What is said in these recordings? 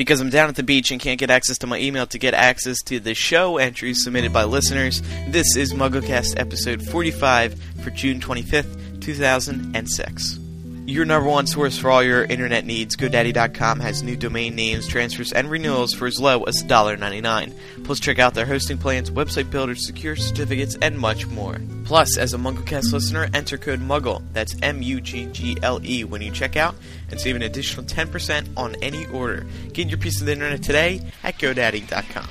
Because I'm down at the beach and can't get access to my email to get access to the show entries submitted by listeners, this is MuggleCast episode 45 for June 25th, 2006. Your number one source for all your internet needs, GoDaddy.com has new domain names, transfers, and renewals for as low as $1.99. Plus, check out their hosting plans, website builders, secure certificates, and much more. Plus, as a MuggleCast listener, enter code MUGGLE, that's M-U-G-G-L-E, when you check out, and save an additional 10% on any order. Get your piece of the internet today at GoDaddy.com.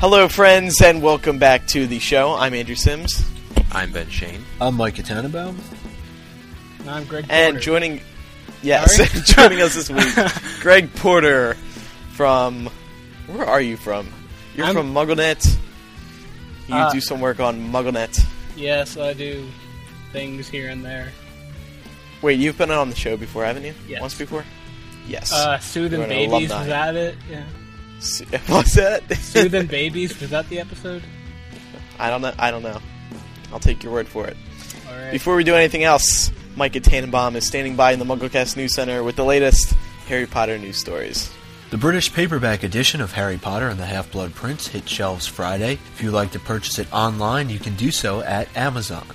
Hello, friends, and welcome back to the show. I'm Andrew Sims. I'm Ben Shane. I'm Micah Tannenbaum. I'm Greg And Porter. joining, yes, joining us this week, Greg Porter from. Where are you from? You're I'm- from MuggleNet. You Uh, do some work on MuggleNet. yes, I do things here and there. Wait, you've been on the show before, haven't you? Yes. Once before. Yes. Uh, Soothing Babies, was that it? Yeah. What's that? Soothing Babies, was that the episode? I don't know. I don't know. I'll take your word for it. Before we do anything else, Micah Tannenbaum is standing by in the MuggleCast News Center with the latest Harry Potter news stories. The British paperback edition of Harry Potter and the Half-Blood Prince hit shelves Friday. If you'd like to purchase it online, you can do so at Amazon.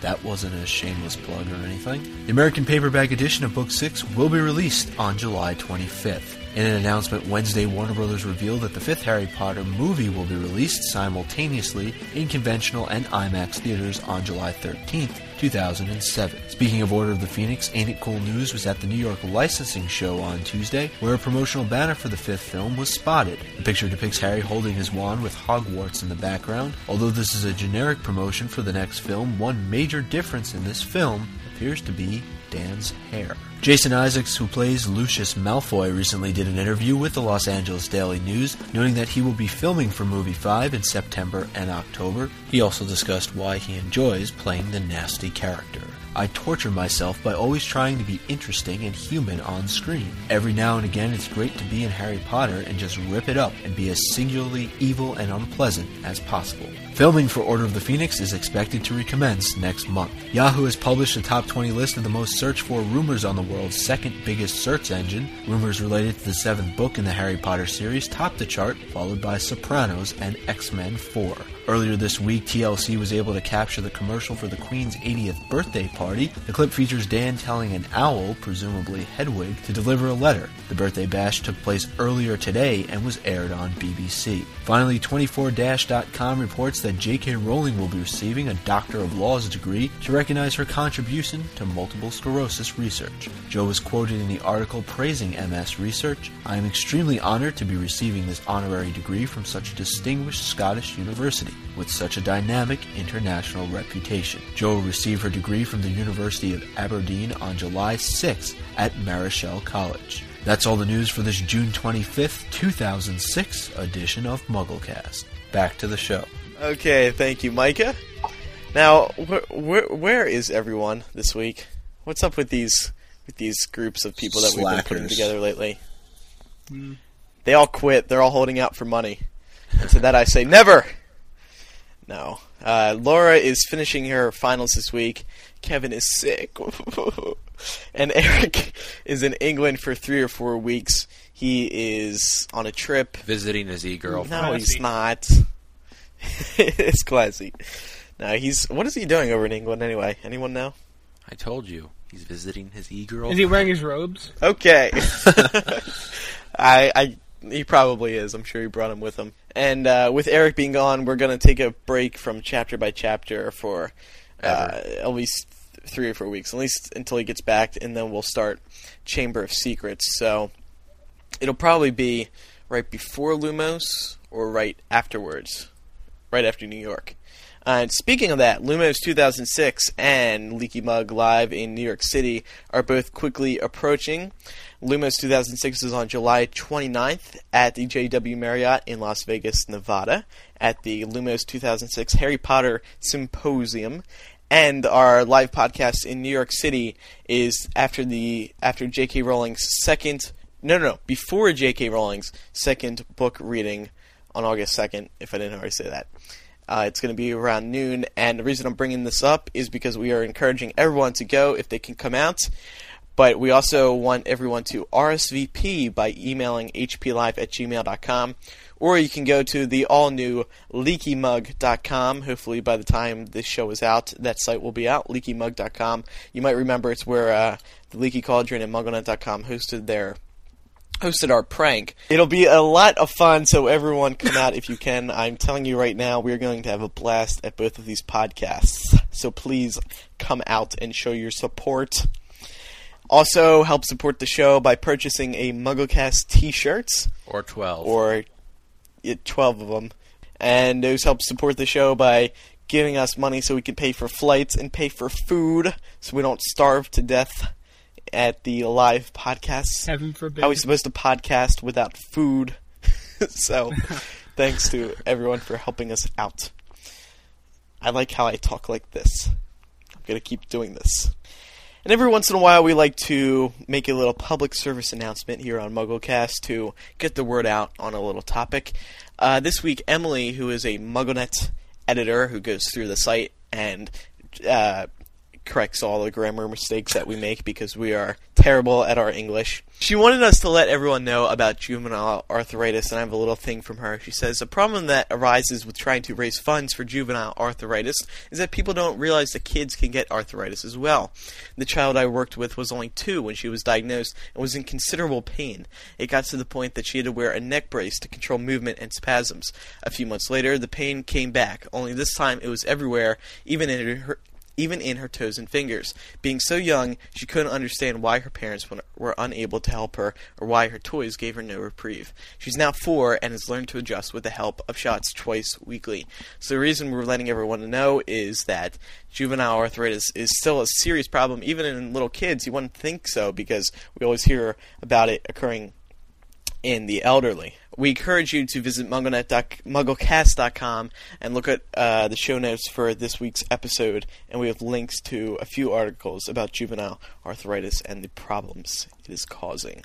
That wasn't a shameless plug or anything. The American paperback edition of Book 6 will be released on July 25th. In an announcement Wednesday, Warner Bros. revealed that the fifth Harry Potter movie will be released simultaneously in conventional and IMAX theaters on July 13th, 2007. Speaking of Order of the Phoenix, Ain't It Cool News was at the New York Licensing Show on Tuesday, where a promotional banner for the fifth film was spotted. The picture depicts Harry holding his wand with Hogwarts in the background. Although this is a generic promotion for the next film, one major difference in this film appears to be Dan's hair. Jason Isaacs, who plays Lucius Malfoy, recently did an interview with the Los Angeles Daily News, noting that he will be filming for movie 5 in September and October. He also discussed why he enjoys playing the nasty character. I torture myself by always trying to be interesting and human on screen. Every now and again, it's great to be in Harry Potter and just rip it up and be as singularly evil and unpleasant as possible. Filming for Order of the Phoenix is expected to recommence next month. Yahoo has published a top 20 list of the most searched for rumors on the world's second biggest search engine. Rumors related to the seventh book in the Harry Potter series topped the chart, followed by Sopranos and X Men 4. Earlier this week, TLC was able to capture the commercial for the Queen's 80th birthday party. The clip features Dan telling an owl, presumably Hedwig, to deliver a letter. The birthday bash took place earlier today and was aired on BBC. Finally, 24-com reports that J.K. Rowling will be receiving a Doctor of Laws degree to recognize her contribution to multiple sclerosis research. Jo was quoted in the article praising MS research. I am extremely honored to be receiving this honorary degree from such a distinguished Scottish university with such a dynamic international reputation. Jo received her degree from the University of Aberdeen on July 6th at Marischal College. That's all the news for this June 25th, 2006 edition of MuggleCast. Back to the show. Okay, thank you, Micah. Now, wh- wh- where is everyone this week? What's up with these with these groups of people that we've been putting together lately? Hmm. They all quit. They're all holding out for money. And to that I say, never. No. Uh, Laura is finishing her finals this week. Kevin is sick. and Eric is in England for three or four weeks. He is on a trip. Visiting his e-girlfriend. No, he's not. it's classy. No, he's. What is he doing over in England anyway? Anyone know? I told you. He's visiting his e-girlfriend. Is he wearing his robes? Okay. I, I, he probably is. I'm sure he brought him with him. And uh, with Eric being gone, we're gonna take a break from chapter by chapter for uh, at least three or four weeks, at least until he gets back, and then we'll start Chamber of Secrets. So it'll probably be right before Lumos or right afterwards, right after New York. Uh, and speaking of that, Lumos 2006 and Leaky Mug Live in New York City are both quickly approaching. Lumos 2006 is on July 29th at the JW Marriott in Las Vegas, Nevada, at the Lumos 2006 Harry Potter Symposium. And our live podcast in New York City is after the after J.K. Rowling's second no no no before J.K. Rowling's second book reading on August 2nd. If I didn't already say that. Uh, it's going to be around noon, and the reason I'm bringing this up is because we are encouraging everyone to go if they can come out. But we also want everyone to RSVP by emailing hplive at gmail.com. Or you can go to the all new leakymug.com. Hopefully, by the time this show is out, that site will be out, leakymug.com. You might remember it's where uh, the Leaky Cauldron and MuggleNet.com hosted their hosted our prank. It'll be a lot of fun, so everyone come out if you can. I'm telling you right now, we're going to have a blast at both of these podcasts. So please come out and show your support. Also, help support the show by purchasing a MuggleCast t-shirts Or 12. or yeah, 12 of them. And those help support the show by giving us money so we can pay for flights and pay for food so we don't starve to death at the live podcasts. Heaven forbid. How are we supposed to podcast without food? so, thanks to everyone for helping us out. I like how I talk like this. I'm going to keep doing this. And every once in a while, we like to make a little public service announcement here on MuggleCast to get the word out on a little topic. Uh, this week, Emily, who is a MuggleNet editor who goes through the site and uh, corrects all the grammar mistakes that we make because we are terrible at our English. She wanted us to let everyone know about juvenile arthritis, and I have a little thing from her. She says, A problem that arises with trying to raise funds for juvenile arthritis is that people don't realize that kids can get arthritis as well. The child I worked with was only two when she was diagnosed and was in considerable pain. It got to the point that she had to wear a neck brace to control movement and spasms. A few months later, the pain came back, only this time it was everywhere, even in her even in her toes and fingers. Being so young, she couldn't understand why her parents were unable to help her or why her toys gave her no reprieve. She's now four and has learned to adjust with the help of shots twice weekly. So the reason we're letting everyone know is that juvenile arthritis is still a serious problem, even in little kids. You wouldn't think so because we always hear about it occurring in the elderly. We encourage you to visit mugglecast.com and look at uh, the show notes for this week's episode, and we have links to a few articles about juvenile arthritis and the problems it is causing.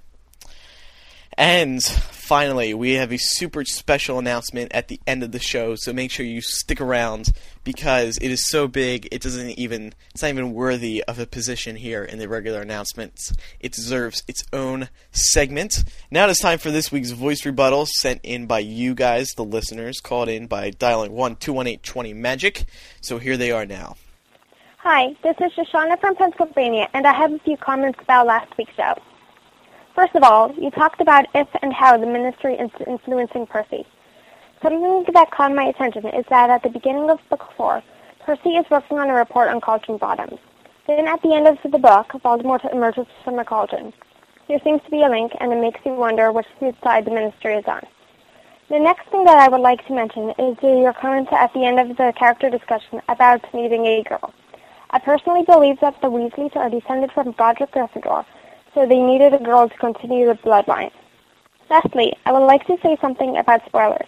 And finally, we have a super special announcement at the end of the show, so make sure you stick around because it is so big it doesn't even it's not even worthy of a position here in the regular announcements. It deserves its own segment. Now it is time for this week's voice rebuttal sent in by you guys, the listeners, called in by dialing one two one eight twenty magic. So here they are now. Hi, this is Shoshana from Pennsylvania, and I have a few comments about last week's show. First of all, you talked about if and how the ministry is influencing Percy. Something that caught my attention is that at the beginning of book four, Percy is working on a report on cauldron bottoms. Then at the end of the book, Voldemort emerges from the cauldron. There seems to be a link, and it makes you wonder which side the ministry is on. The next thing that I would like to mention is your comment at the end of the character discussion about needing a girl. I personally believe that the Weasleys are descended from Godric Gryffindor, so they needed a girl to continue the bloodline. Lastly, I would like to say something about spoilers.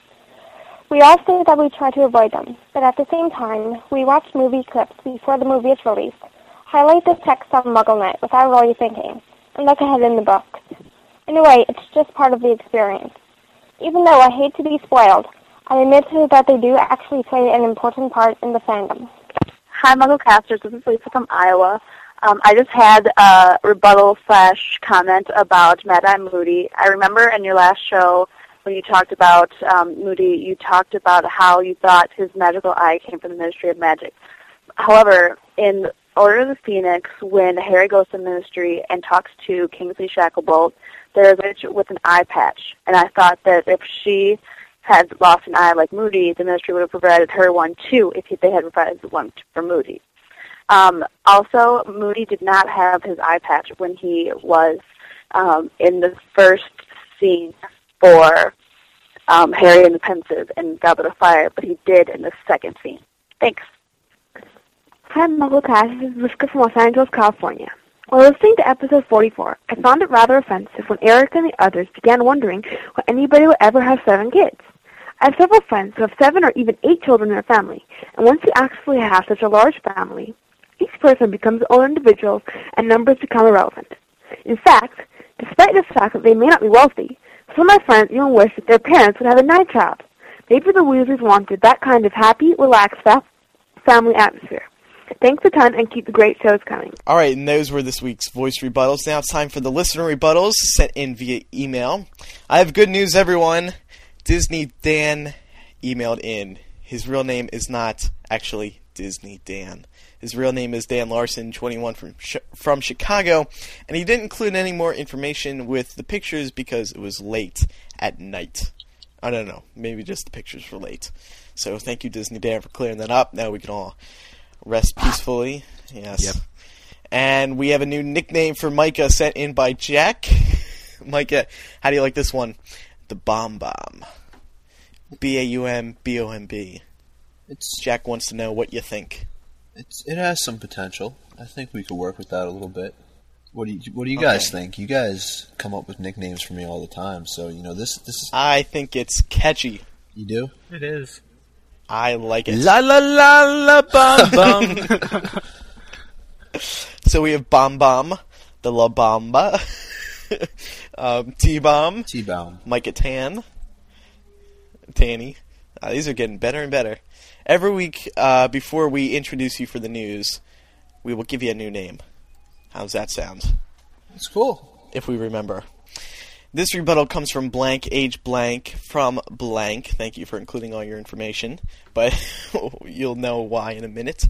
We all say that we try to avoid them, but at the same time, we watch movie clips before the movie is released, highlight the text on MuggleNet without really thinking, and look ahead in the books. In a way, it's just part of the experience. Even though I hate to be spoiled, I admit that they do actually play an important part in the fandom. Hi, MuggleCasters. This is Lisa from Iowa. Um, I just had a rebuttal slash comment about Mad Eye Moody. I remember in your last show when you talked about um, Moody, you talked about how you thought his magical eye came from the Ministry of Magic. However, in Order of the Phoenix, when Harry goes to the Ministry and talks to Kingsley Shacklebolt, there is a witch with an eye patch, and I thought that if she had lost an eye like Moody, the Ministry would have provided her one too if they had provided one for Moody. Um, also, Moody did not have his eye patch when he was um, in the first scene for um, Harry and the Pensieve and Goblet of Fire, but he did in the second scene. Thanks. Hi, MuggleCast. This is Liska from Los Angeles, California. While listening to episode 44, I found it rather offensive when Eric and the others began wondering why anybody would ever have seven kids. I have several friends who have seven or even eight children in their family, and once you actually have such a large family, each person becomes their own individual and numbers become irrelevant. In fact, despite the fact that they may not be wealthy, some of my friends even wish that their parents would have a night child. Maybe the Weasleys wanted that kind of happy, relaxed family atmosphere. Thanks a ton and keep the great shows coming. All right, and those were this week's voice rebuttals. Now it's time for the listener rebuttals sent in via email. I have good news, everyone. Disney Dan emailed in. His real name is not actually Disney Dan. His real name is Dan Larson, 21 from from Chicago, and he didn't include any more information with the pictures because it was late at night. I don't know, maybe just the pictures were late. So thank you, Disney Dan, for clearing that up. Now we can all rest peacefully. Yes. Yep. And we have a new nickname for Micah sent in by Jack. Micah, how do you like this one? The Baum Bomb. B A U M B O M B. It's Jack wants to know what you think. It's it has some potential. I think we could work with that a little bit. What do you What do you guys think? You guys come up with nicknames for me all the time, so you know this. This is I think it's catchy. you do. It is. I like it. La la la la bum bum. So we have Baum Bomb, the La Bamba, um, T Bomb, T bomb, Micah Tan, Tanny. Uh, these are getting better and better. Every week, uh, before we introduce you for the news, we will give you a new name. How's that sound? It's cool. If we remember. This rebuttal comes from blank age blank from blank. Thank you for including all your information, but you'll know why in a minute.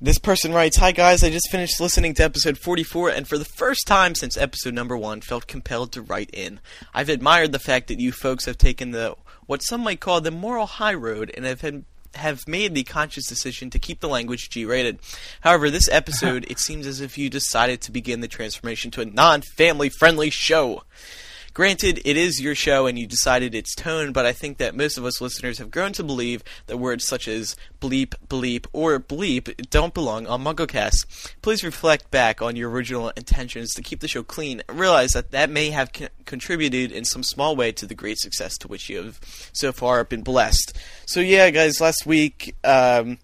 This person writes, Hi guys, I just finished listening to episode 44 and for the first time since episode number 1 felt compelled to write in. I've admired the fact that you folks have taken the what some might call the moral high road and have had, have made the conscious decision to keep the language G-rated. However, this episode it seems as if you decided to begin the transformation to a non-family friendly show. Granted, it is your show and you decided its tone, but I think that most of us listeners have grown to believe that words such as bleep, bleep, or bleep don't belong on MuggleCast. Please reflect back on your original intentions to keep the show clean and realize that that may have con- contributed in some small way to the great success to which you have so far been blessed. So yeah, guys, last week um,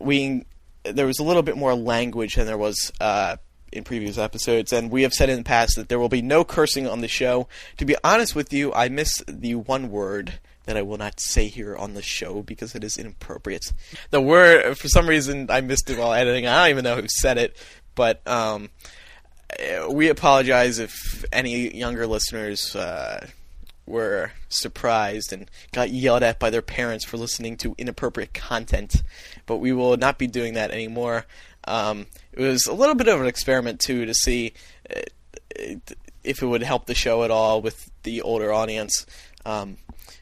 we there was a little bit more language than there was uh, in previous episodes, and we have said in the past that there will be no cursing on the show. To be honest with you, I miss the one word that I will not say here on the show because it is inappropriate. The word, for some reason, I missed it while editing. I don't even know who said it, but um, we apologize if any younger listeners. Uh, were surprised and got yelled at by their parents for listening to inappropriate content, but we will not be doing that anymore. Um, it was a little bit of an experiment too to see uh, if it would help the show at all with the older audience. Um,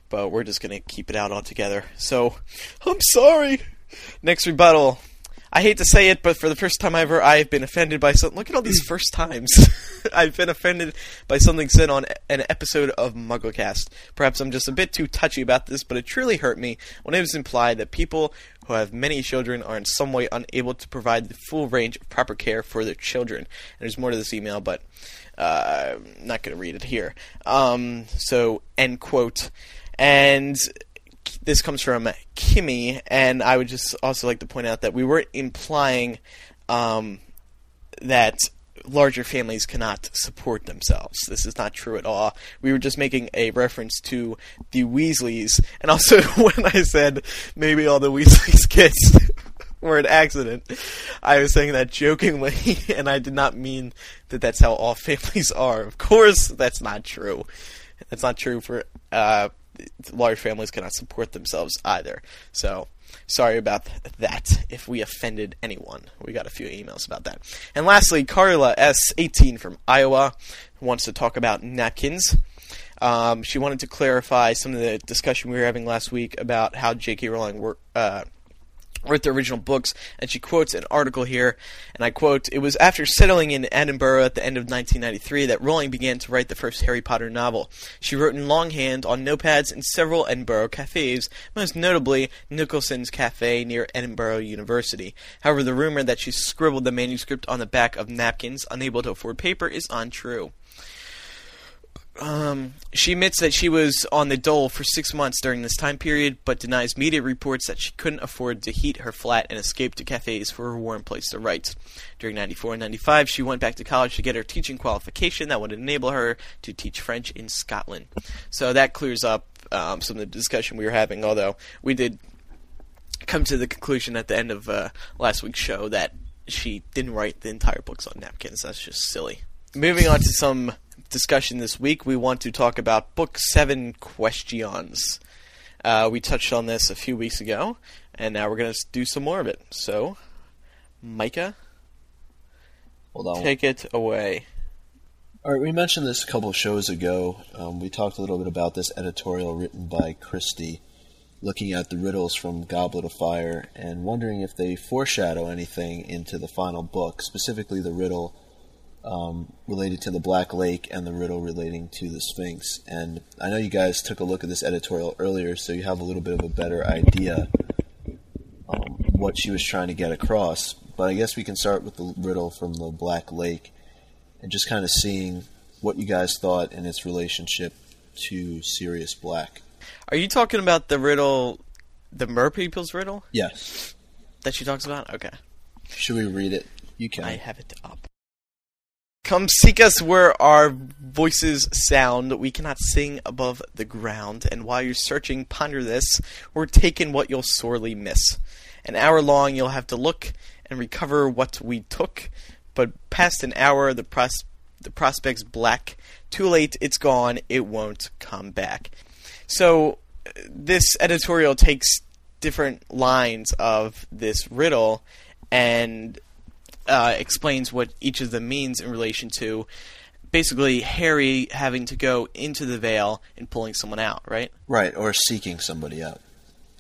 but we're just gonna keep it out altogether. So I'm sorry. Next rebuttal. I hate to say it, but for the first time ever, I've been offended by something. Look at all these first times. I've been offended by something said on an episode of MuggleCast. Perhaps I'm just a bit too touchy about this, but it truly hurt me when it was implied that people who have many children are in some way unable to provide the full range of proper care for their children. And there's more to this email, but uh, I'm not going to read it here. Um, so, end quote. And this comes from Kimmy, and I would just also like to point out that we weren't implying um, that larger families cannot support themselves. This is not true at all. We were just making a reference to the Weasleys, and also when I said maybe all the Weasleys kids were an accident, I was saying that jokingly, and I did not mean that that's how all families are. Of course, that's not true. That's not true for uh, large families cannot support themselves either. So sorry about that if we offended anyone. We got a few emails about that. And lastly, Carla S18 from Iowa wants to talk about napkins. Um, she wanted to clarify some of the discussion we were having last week about how J.K. Rowling. Uh, wrote the original books, and she quotes an article here, and I quote, It was after settling in Edinburgh at the end of 1993 that Rowling began to write the first Harry Potter novel. She wrote in longhand on notepads in several Edinburgh cafes, most notably Nicholson's Cafe near Edinburgh University. However, the rumor that she scribbled the manuscript on the back of napkins, unable to afford paper, is untrue. Um, she admits that she was on the dole for six months during this time period, but denies media reports that she couldn't afford to heat her flat and escaped to cafes for a warm place to write. During 94 and 95, she went back to college to get her teaching qualification that would enable her to teach French in Scotland. So that clears up um, some of the discussion we were having, although we did come to the conclusion at the end of uh, last week's show that she didn't write the entire books on napkins. That's just silly. Moving on to some discussion this week, we want to talk about Book 7 Questions. Uh, we touched on this a few weeks ago, and now we're going to do some more of it. So, Micah, take it away. All right, we mentioned this a couple of shows ago. Um, we talked a little bit about this editorial written by Christie, looking at the riddles from Goblet of Fire and wondering if they foreshadow anything into the final book, specifically the riddle um, related to the Black Lake and the riddle relating to the Sphinx. And I know you guys took a look at this editorial earlier, so you have a little bit of a better idea um, what she was trying to get across. But I guess we can start with the riddle from the Black Lake and just kind of seeing what you guys thought in its relationship to Sirius Black. Are you talking about the riddle, the Mer People's riddle Yes. that she talks about? Okay. Should we read it? You can. I have it up. Come seek us where our voices sound. We cannot sing above the ground. And while you're searching, ponder this. We're taking what you'll sorely miss. An hour long, you'll have to look and recover what we took. But past an hour, the pros- the prospect's black. Too late, it's gone. It won't come back. So uh, this editorial takes different lines of this riddle and uh, explains what each of them means in relation to basically Harry having to go into the veil and pulling someone out, right? Right, or seeking somebody out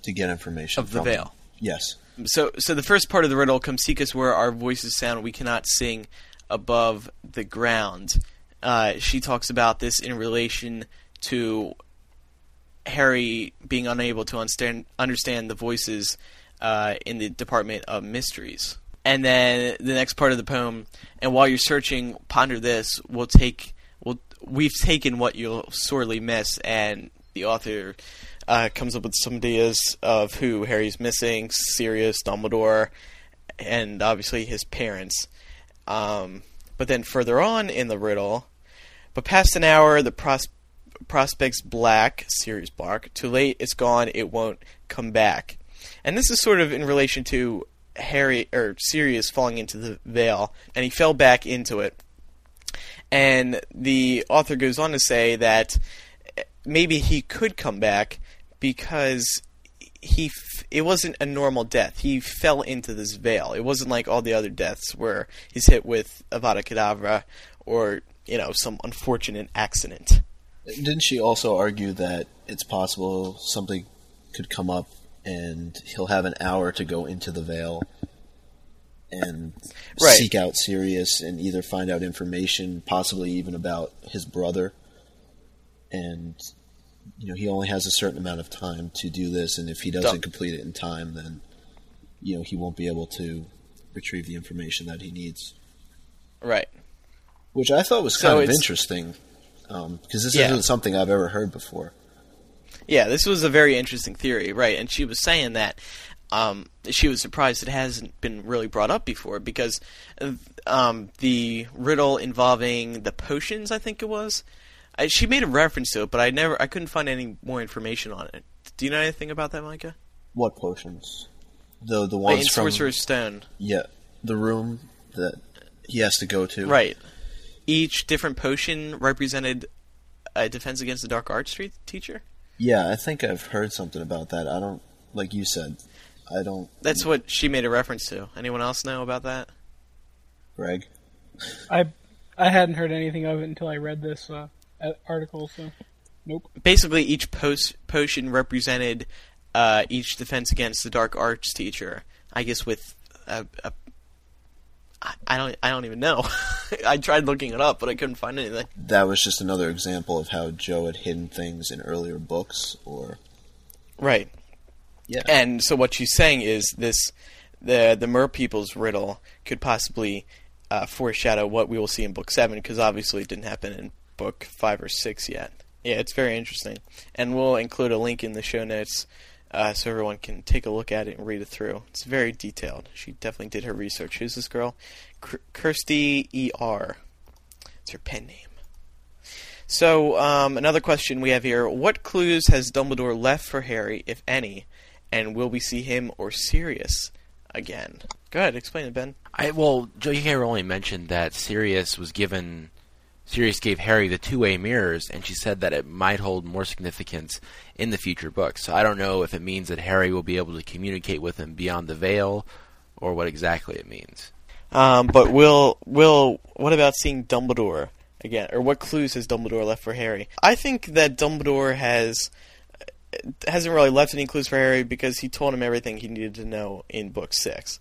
to get information Of the from them. veil. Yes. So, so the first part of the riddle: "Come seek us where our voices sound. We cannot sing above the ground." Uh, she talks about this in relation to Harry being unable to understand understand the voices uh, in the Department of Mysteries. And then the next part of the poem, and while you're searching, ponder this. We'll take, we'll, we've taken what you'll sorely miss, and the author uh, comes up with some ideas of who Harry's missing: Sirius, Dumbledore, and obviously his parents. Um, but then further on in the riddle, but past an hour, the pros- prospect's black, Sirius Black. Too late, it's gone. It won't come back. And this is sort of in relation to Harry or Sirius falling into the veil, and he fell back into it. And the author goes on to say that maybe he could come back because he f- it wasn't a normal death. He fell into this veil. It wasn't like all the other deaths where he's hit with Avada Kedavra or you know some unfortunate accident. Didn't she also argue that it's possible something could come up and he'll have an hour to go into the veil and Right. seek out Sirius and either find out information, possibly even about his brother, and you know he only has a certain amount of time to do this, and if he doesn't complete it in time, then you know he won't be able to retrieve the information that he needs. Right. Which I thought was So kind of interesting um, because this Yeah. isn't something I've ever heard before. Yeah, this was a very interesting theory, right? And she was saying that um, she was surprised it hasn't been really brought up before because um, the riddle involving the potions, I think it was, I, she made a reference to it, but I never, I couldn't find any more information on it. Do you know anything about that, Micah? What potions? The the ones in from Sorcerer's Stone, yeah the room that he has to go to. right? Each different potion represented a defense against the dark arts teacher. Yeah, I think I've heard something about that. I don't like you said. I don't. That's what she made a reference to. Anyone else know about that? Greg. I I hadn't heard anything of it until I read this uh, article. So, nope. basically each post potion represented uh, each defense against the dark arts teacher. I guess with a, a I- don't I don't even know. I tried looking it up, but I couldn't find anything. That was just another example of how Jo had hidden things in earlier books, or Right. yeah, And so what she's saying is this: the the Mer people's riddle could possibly uh, foreshadow what we will see in book seven, because obviously it didn't happen in book five or six yet. Yeah, it's very interesting, and we'll include a link in the show notes uh, so everyone can take a look at it and read it through. It's very detailed. She definitely did her research. Who's this girl? Kirsty E R. It's her pen name. So, um, another question we have here: What clues has Dumbledore left for Harry, if any? And will we see him or Sirius again? Go ahead, explain it, Ben. I well, J.K. Rowling mentioned that Sirius was given Sirius gave Harry the two-way mirrors, and she said that it might hold more significance in the future books. So I don't know if it means that Harry will be able to communicate with him beyond the veil, or what exactly it means. Um, but will will what about seeing Dumbledore again, or what clues has Dumbledore left for Harry? I think that Dumbledore has hasn't really left any clues for Harry because he told him everything he needed to know in book six,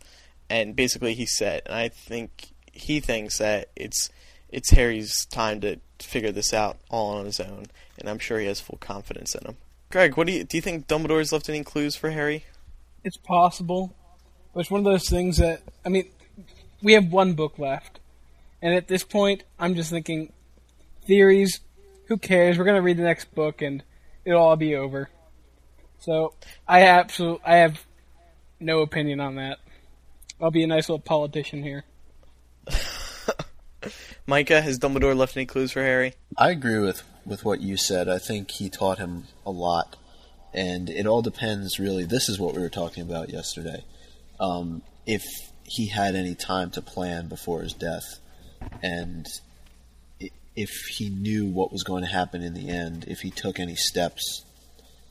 and basically he said, and I think he thinks that it's it's Harry's time to figure this out all on his own, and I'm sure he has full confidence in him. Greg, what do you do? You think Dumbledore's left any clues for Harry? It's possible, but it's one of those things that I mean, we have one book left, and at this point, I'm just thinking theories. Who cares? We're gonna read the next book, and it'll all be over. So I absolutely, I have no opinion on that. I'll be a nice little politician here. Micah, has Dumbledore left any clues for Harry? I agree with, with what you said. I think he taught him a lot. And it all depends, really. This is what we were talking about yesterday. Um, if he had any time to plan before his death, and if he knew what was going to happen in the end, if he took any steps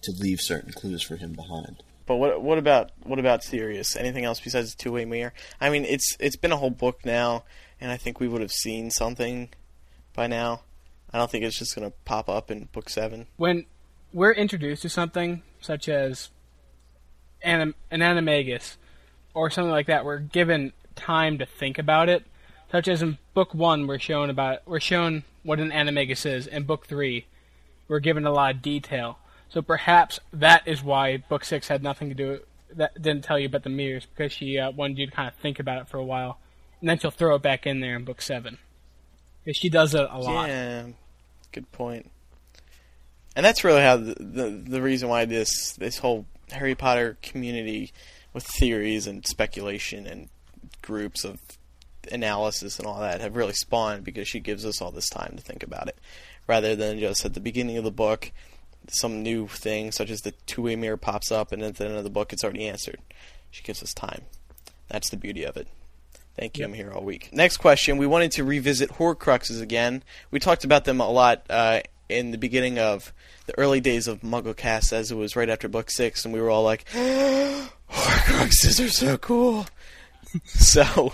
to leave certain clues for him behind. But what what about what about Sirius? Anything else besides the two way mirror? I mean, it's it's been a whole book now, and I think we would have seen something by now. I don't think it's just going to pop up in book seven. When we're introduced to something such as anim- an animagus or something like that, we're given time to think about it. Such as in book one, we're shown about we're shown what an animagus is. In book three, we're given a lot of detail. So perhaps that is why book six had nothing to do that didn't tell you about the mirrors because she uh, wanted you to kind of think about it for a while, and then she'll throw it back in there in book seven. She does it a lot. Yeah, good point. And that's really how the, the the reason why this this whole Harry Potter community with theories and speculation and groups of analysis and all that have really spawned because she gives us all this time to think about it rather than just at the beginning of the book some new thing such as the two-way mirror pops up and at the end of the book it's already answered she gives us time that's the beauty of it thank you. Yep. i'm here all week. Next question. We wanted to revisit horcruxes again. We talked about them a lot uh, in the beginning of the early days of mugglecast as it was right after book six and we were all like horcruxes are so cool. So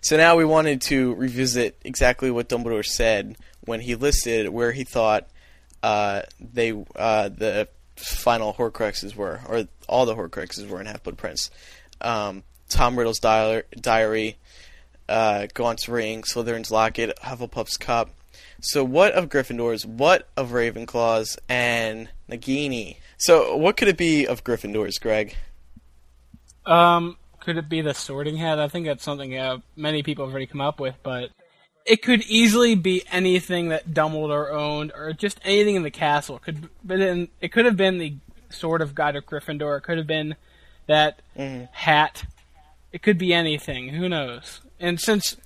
so now we wanted to revisit exactly what Dumbledore said when he listed where he thought uh, they uh, the final Horcruxes were, or all the Horcruxes were in Half Blood Prince. Um, Tom Riddle's dial- diary, uh, Gaunt's ring, Slytherin's locket, Hufflepuff's cup. So what of Gryffindor's? What of Ravenclaw's and Nagini? So what could it be of Gryffindor's, Greg? Um, could it be the Sorting Hat? I think that's something uh, many people have already come up with, but it could easily be anything that Dumbledore owned, or just anything in the castle. It could been it could have been the Sword of God of Gryffindor. It could have been that hat. It could be anything. Who knows? And since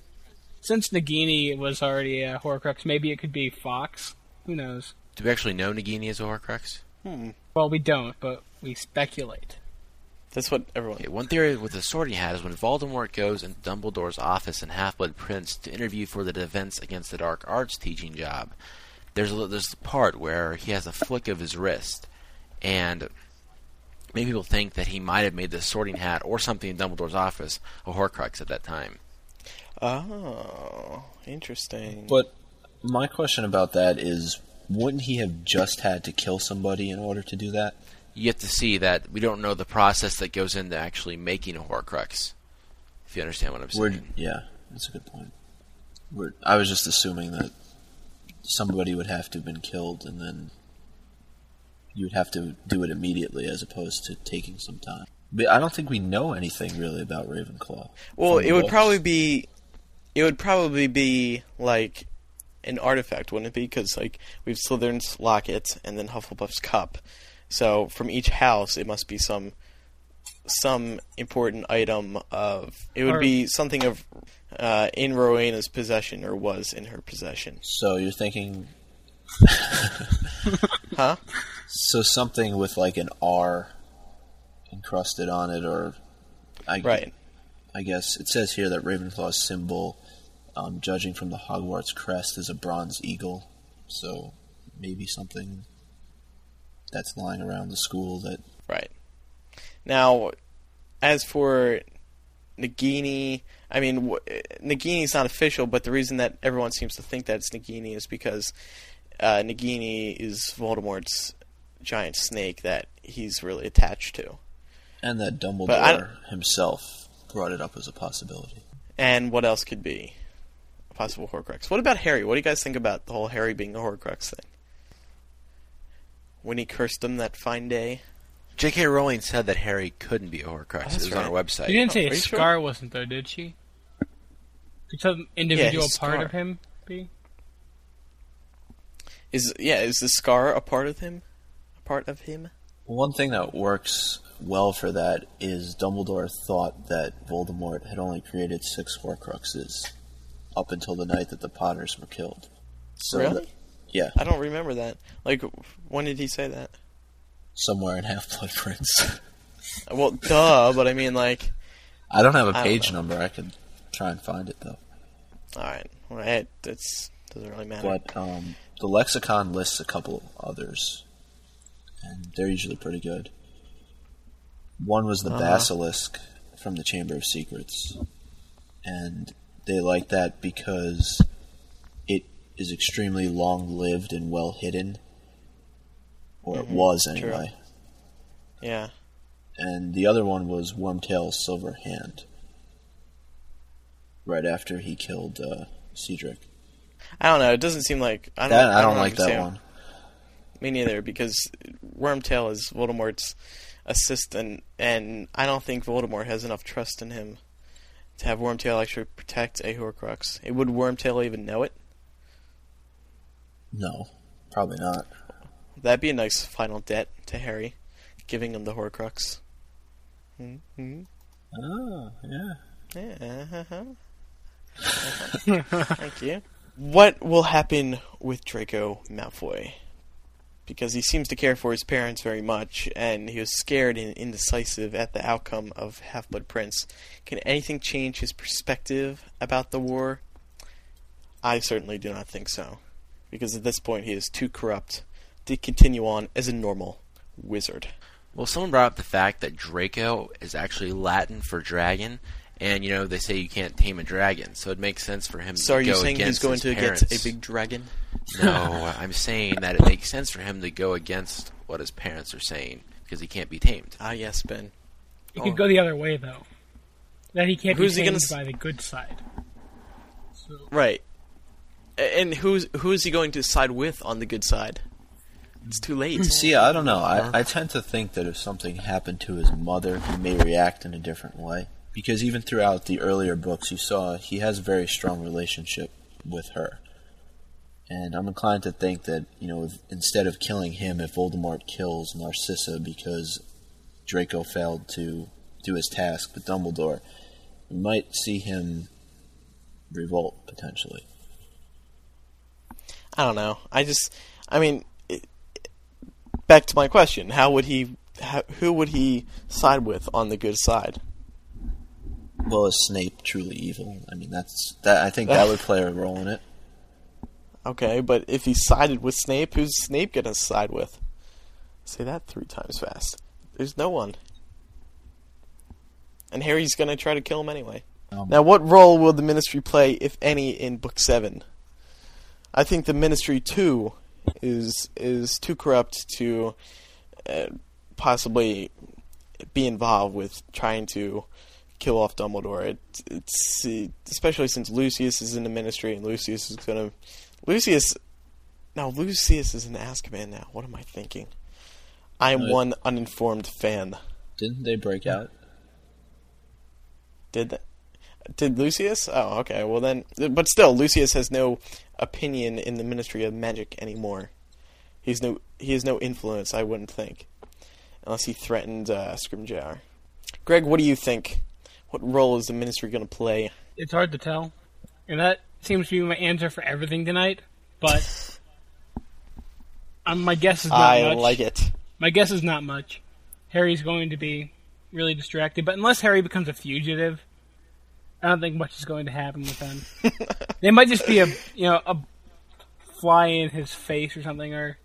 since Nagini was already a Horcrux, maybe it could be Fawkes. Who knows? Do we actually know Nagini is a Horcrux? Hmm. Well, we don't, but we speculate. That's what everyone. Okay, one theory with the sorting hat is when Voldemort goes into Dumbledore's office in Half-Blood Prince to interview for the Defense Against the Dark Arts teaching job. There's a, there's a part where he has a flick of his wrist, and many people think that he might have made the sorting hat or something in Dumbledore's office a Horcrux at that time. Oh, interesting. But my question about that is wouldn't he have just had to kill somebody in order to do that? You have to see that we don't know the process that goes into actually making a Horcrux. If you understand what I'm We're, saying. yeah, that's a good point. We're, I was just assuming that somebody would have to have been killed and then you'd have to do it immediately as opposed to taking some time. But I don't think we know anything really about Ravenclaw. Well, it would books. probably be, it would probably be like an artifact, wouldn't it be? Because like we have Slytherin's locket and then Hufflepuff's cup. So from each house, it must be some some important item of. It would Or- be something of uh, in Rowena's possession or was in her possession. So you're thinking Huh? So something with like an R encrusted on it, or I, Right. I guess it says here that Ravenclaw's symbol, um, judging from the Hogwarts crest, is a bronze eagle. So maybe something that's lying around the school that Right. Now, as for Nagini, I mean, wh- Nagini's not official, but the reason that everyone seems to think that it's Nagini is because uh, Nagini is Voldemort's giant snake that he's really attached to. and that I Dumbledore himself brought it up as a possibility. And what else could be a possible Horcrux? What about Harry? What do you guys think about the whole Harry being the Horcrux thing? When he cursed him that fine day. J.K. Rowling said that Harry couldn't be a Horcrux. that's it was on her website. She didn't Oh, say are a you sure? scar wasn't though, did she? Could some individual his part scar. of him be? Is yeah, is the scar a part of him? Part of him? One thing that works well for that is Dumbledore thought that Voldemort had only created six Horcruxes up until the night that the Potters were killed. So Really? that- yeah, I don't remember that. Like, when did he say that? somewhere in Half Blood Prince. Well, duh, but I mean, like, I don't have a page know. number. I could try and find it though. all right, well, it doesn't really matter. But um, the lexicon lists a couple others, and they're usually pretty good. One was the Uh-huh. basilisk from the Chamber of Secrets, and they like that because it is extremely long-lived and well hidden, or it Mhm, was true. anyway. Yeah, And the other one was Wormtail's Silver Hand. Right after he killed uh, Cedric. I don't know. It doesn't seem like I don't. That I don't, like that one. Me neither, because Wormtail is Voldemort's assistant, and I don't think Voldemort has enough trust in him to have Wormtail actually protect a Horcrux. Would Wormtail even know it? No, probably not. That'd be a nice final debt to Harry, giving him the Horcrux. Mm-hmm. Oh, yeah. Yeah. uh-huh. Thank you. What will happen with Draco Malfoy? Because he seems to care for his parents very much, and he was scared and indecisive at the outcome of Half Blood Prince. Can anything change his perspective about the war? I certainly do not think so. Because at this point, he is too corrupt to continue on as a normal wizard. Well, someone brought up the fact that Draco is actually Latin for dragon, and you know they say you can't tame a dragon, so it makes sense for him So to are you go saying he's against going to parents. get a big dragon? No, I'm saying that it makes sense for him to go against what his parents are saying because he can't be tamed. Ah, yes, Ben. It Oh. could go the other way though. That he can't Who's be he gonna tamed by the good side. So Right. And who's who is he going to side with on the good side? It's too late. See, I don't know. I, I tend to think that if something happened to his mother, he may react in a different way. Because even throughout the earlier books, you saw he has a very strong relationship with her. And I'm inclined to think that, you know, if, instead of killing him, if Voldemort kills Narcissa because Draco failed to do his task with Dumbledore, we might see him revolt, potentially. I don't know. I just, I mean, it, back to my question: How would he? How, who would he side with on the good side? Well, is Snape truly evil? I mean, that's that. I think that would play a role in it. Okay, but if he sided with Snape, who's Snape gonna side with? Say that three times fast. There's no one. And Harry's gonna try to kill him anyway. Um, Now, what role will the Ministry play, if any, in Book Seven? I think the Ministry too is is too corrupt to uh, possibly be involved with trying to kill off Dumbledore. It, it's uh, especially since Lucius is in the Ministry, and Lucius is gonna Lucius. Now Lucius is in Azkaban now. What am I thinking? I am Right. one uninformed fan. Didn't they break out? Did that? Did Lucius? Oh, okay. Well then, but still, Lucius has no opinion in the Ministry of Magic anymore. He's no, he has no influence. I wouldn't think, unless he threatened uh, Scrimgeour. Greg, what do you think? What role is the Ministry going to play? it's hard to tell. And that seems to be my answer for everything tonight. But Um, my guess is not I much. like it. My guess is not much. Harry's going to be really distracted, but unless Harry becomes a fugitive, I don't think much is going to happen with them. they might just be a you know a fly in his face or something, or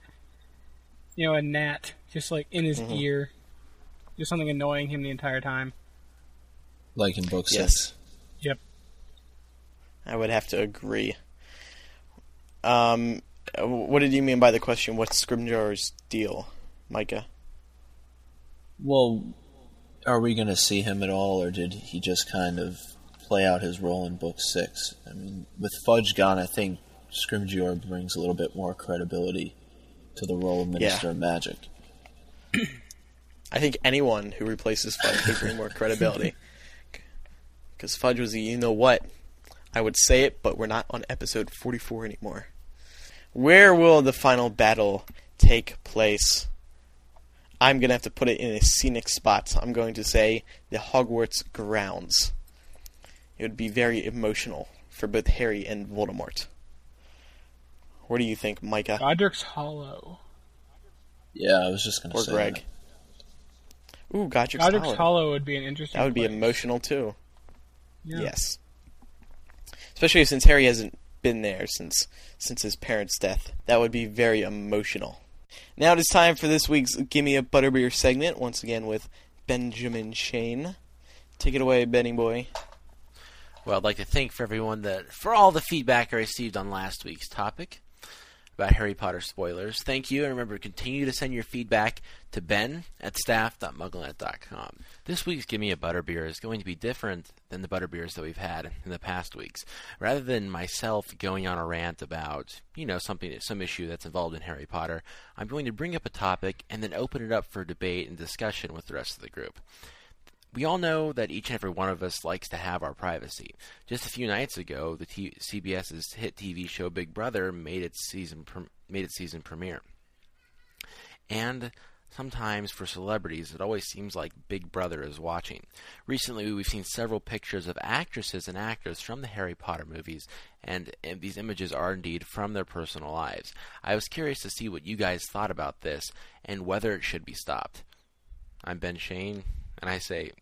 you know a gnat just like in his ear, just something annoying him the entire time. Like in book Yes. Yep. I would have to agree. Um, what did you mean by the question? What's Scrimgeour's deal, Micah? Well, are we going to see him at all, or did he just kind of play out his role in book six? I mean, with Fudge gone, I think Scrimgeour brings a little bit more credibility to the role of Minister of Magic. I think anyone who replaces Fudge would bring more credibility. Because Fudge was a you know what. I would say it, but we're not on episode 44 anymore. Where will the final battle take place? I'm going to have to put it in a scenic spot. I'm going to say the Hogwarts grounds. It would be very emotional for both Harry and Voldemort. What do you think, Micah Godric's Hollow. Yeah, I was just going to say. or say Greg? that. Ooh, Godric's, Godric's Hollow. Hollow would be an interesting. That would be emotional too. Yeah. Yes. Especially since Harry hasn't been there since since his parents' death. That would be very emotional. Now it is time for this week's Gimme a Butterbeer segment, once again with Benjamin Shane. Take it away, Benny boy. Well, I'd like to thank for everyone that for all the feedback I received on last week's topic about Harry Potter spoilers. Thank you, and remember to continue to send your feedback to Ben at staff.mugglenet.com. This week's Give Me a Butterbeer is going to be different than the butterbeers that we've had in the past weeks. Rather than myself going on a rant about, you know, something some issue that's involved in Harry Potter, I'm going to bring up a topic and then open it up for debate and discussion with the rest of the group. We all know that each and every one of us likes to have our privacy. Just a few nights ago, the T- CBS's hit TV show Big Brother made its season made its season premiere. And sometimes for celebrities, it always seems like Big Brother is watching. Recently, we've seen several pictures of actresses and actors from the Harry Potter movies, and, and these images are indeed from their personal lives. I was curious to see what you guys thought about this and whether it should be stopped. I'm Ben Shane, and I say,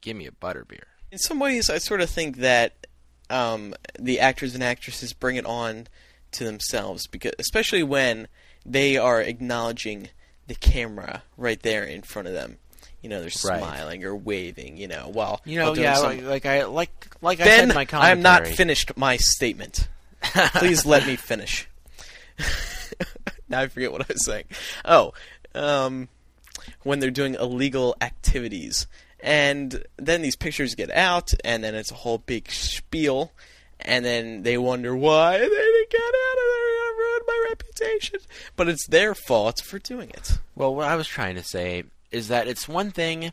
give me a butterbeer. In some ways, I sort of think that um, the actors and actresses bring it on to themselves, because especially when they are acknowledging the camera right there in front of them. You know, they're Right. smiling or waving. You know, while You know, while doing yeah, some- like, like I like like I Ben, said in my I am not finished my statement. Please let me finish. now I forget what I was saying. Oh, um, when they're doing illegal activities, and then these pictures get out, and then it's a whole big spiel, and then they wonder why they didn't get out, and they're gonna ruin my reputation. But it's their fault for doing it. Well, what I was trying to say is that it's one thing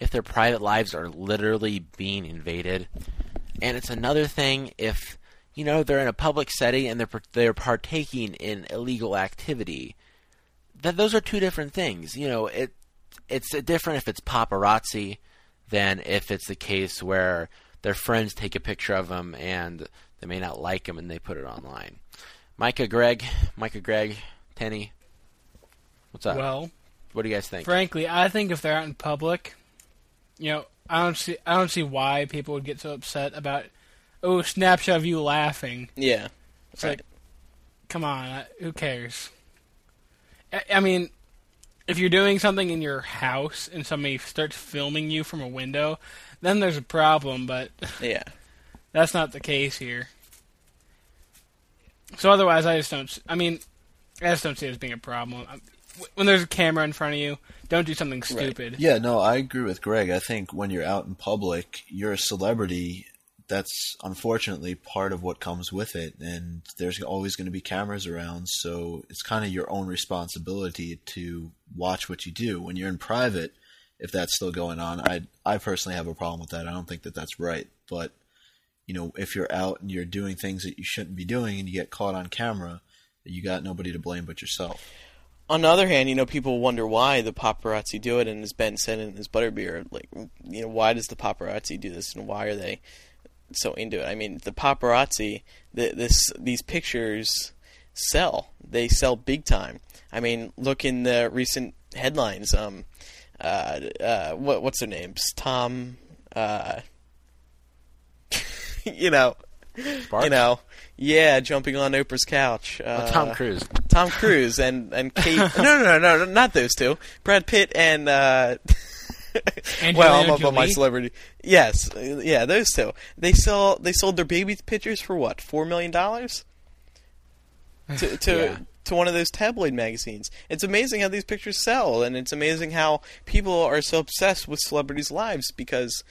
if their private lives are literally being invaded, and it's another thing if you know they're in a public setting and they're they're partaking in illegal activity. That those are two different things. You know, it it's different if it's paparazzi than if it's the case where their friends take a picture of them and they may not like them and they put it online. Micah, Greg, Micah, Greg, Tenny, what's up? Well, what do you guys think? frankly, I think if they're out in public, you know, I don't see I don't see why people would get so upset about oh snapshot of you laughing. Yeah, It's like, come on, uh, who cares? I, I mean, if you're doing something in your house and somebody starts filming you from a window, then there's a problem. But yeah. that's not the case here. So otherwise, I just don't. s- I mean, I just don't see it as being a problem. When there's a camera in front of you, don't do something stupid. Yeah, no, I agree with Greg. I think when you're out in public, you're a celebrity. That's unfortunately part of what comes with it, and there's always going to be cameras around. So it's kind of your own responsibility to watch what you do. When you're in private, if that's still going on, I I personally have a problem with that. I don't think that that's right. But you know, if you're out and you're doing things that you shouldn't be doing, and you get caught on camera, you got nobody to blame but yourself. On the other hand, you know, people wonder why the paparazzi do it, and as Ben said in his butterbeer, like, you know, why does the paparazzi do this, and why are they so into it? I mean, the paparazzi, the, this, these pictures, sell. They sell big time. I mean, look in the recent headlines. Um, uh, uh, what what's their names? Tom. Uh, you know, Sparks? you know, yeah, jumping on Oprah's couch. Uh, Oh, Tom Cruise. Tom Cruise and and Kate. no, no, no, no, not those two. Brad Pitt and. Uh, well, I'm up on my celebrity. Yes, yeah, those two. They sell. They sold their baby pictures for what? Four million dollars. To to Yeah. to one of those tabloid magazines. It's amazing how these pictures sell, and it's amazing how people are so obsessed with celebrities' lives because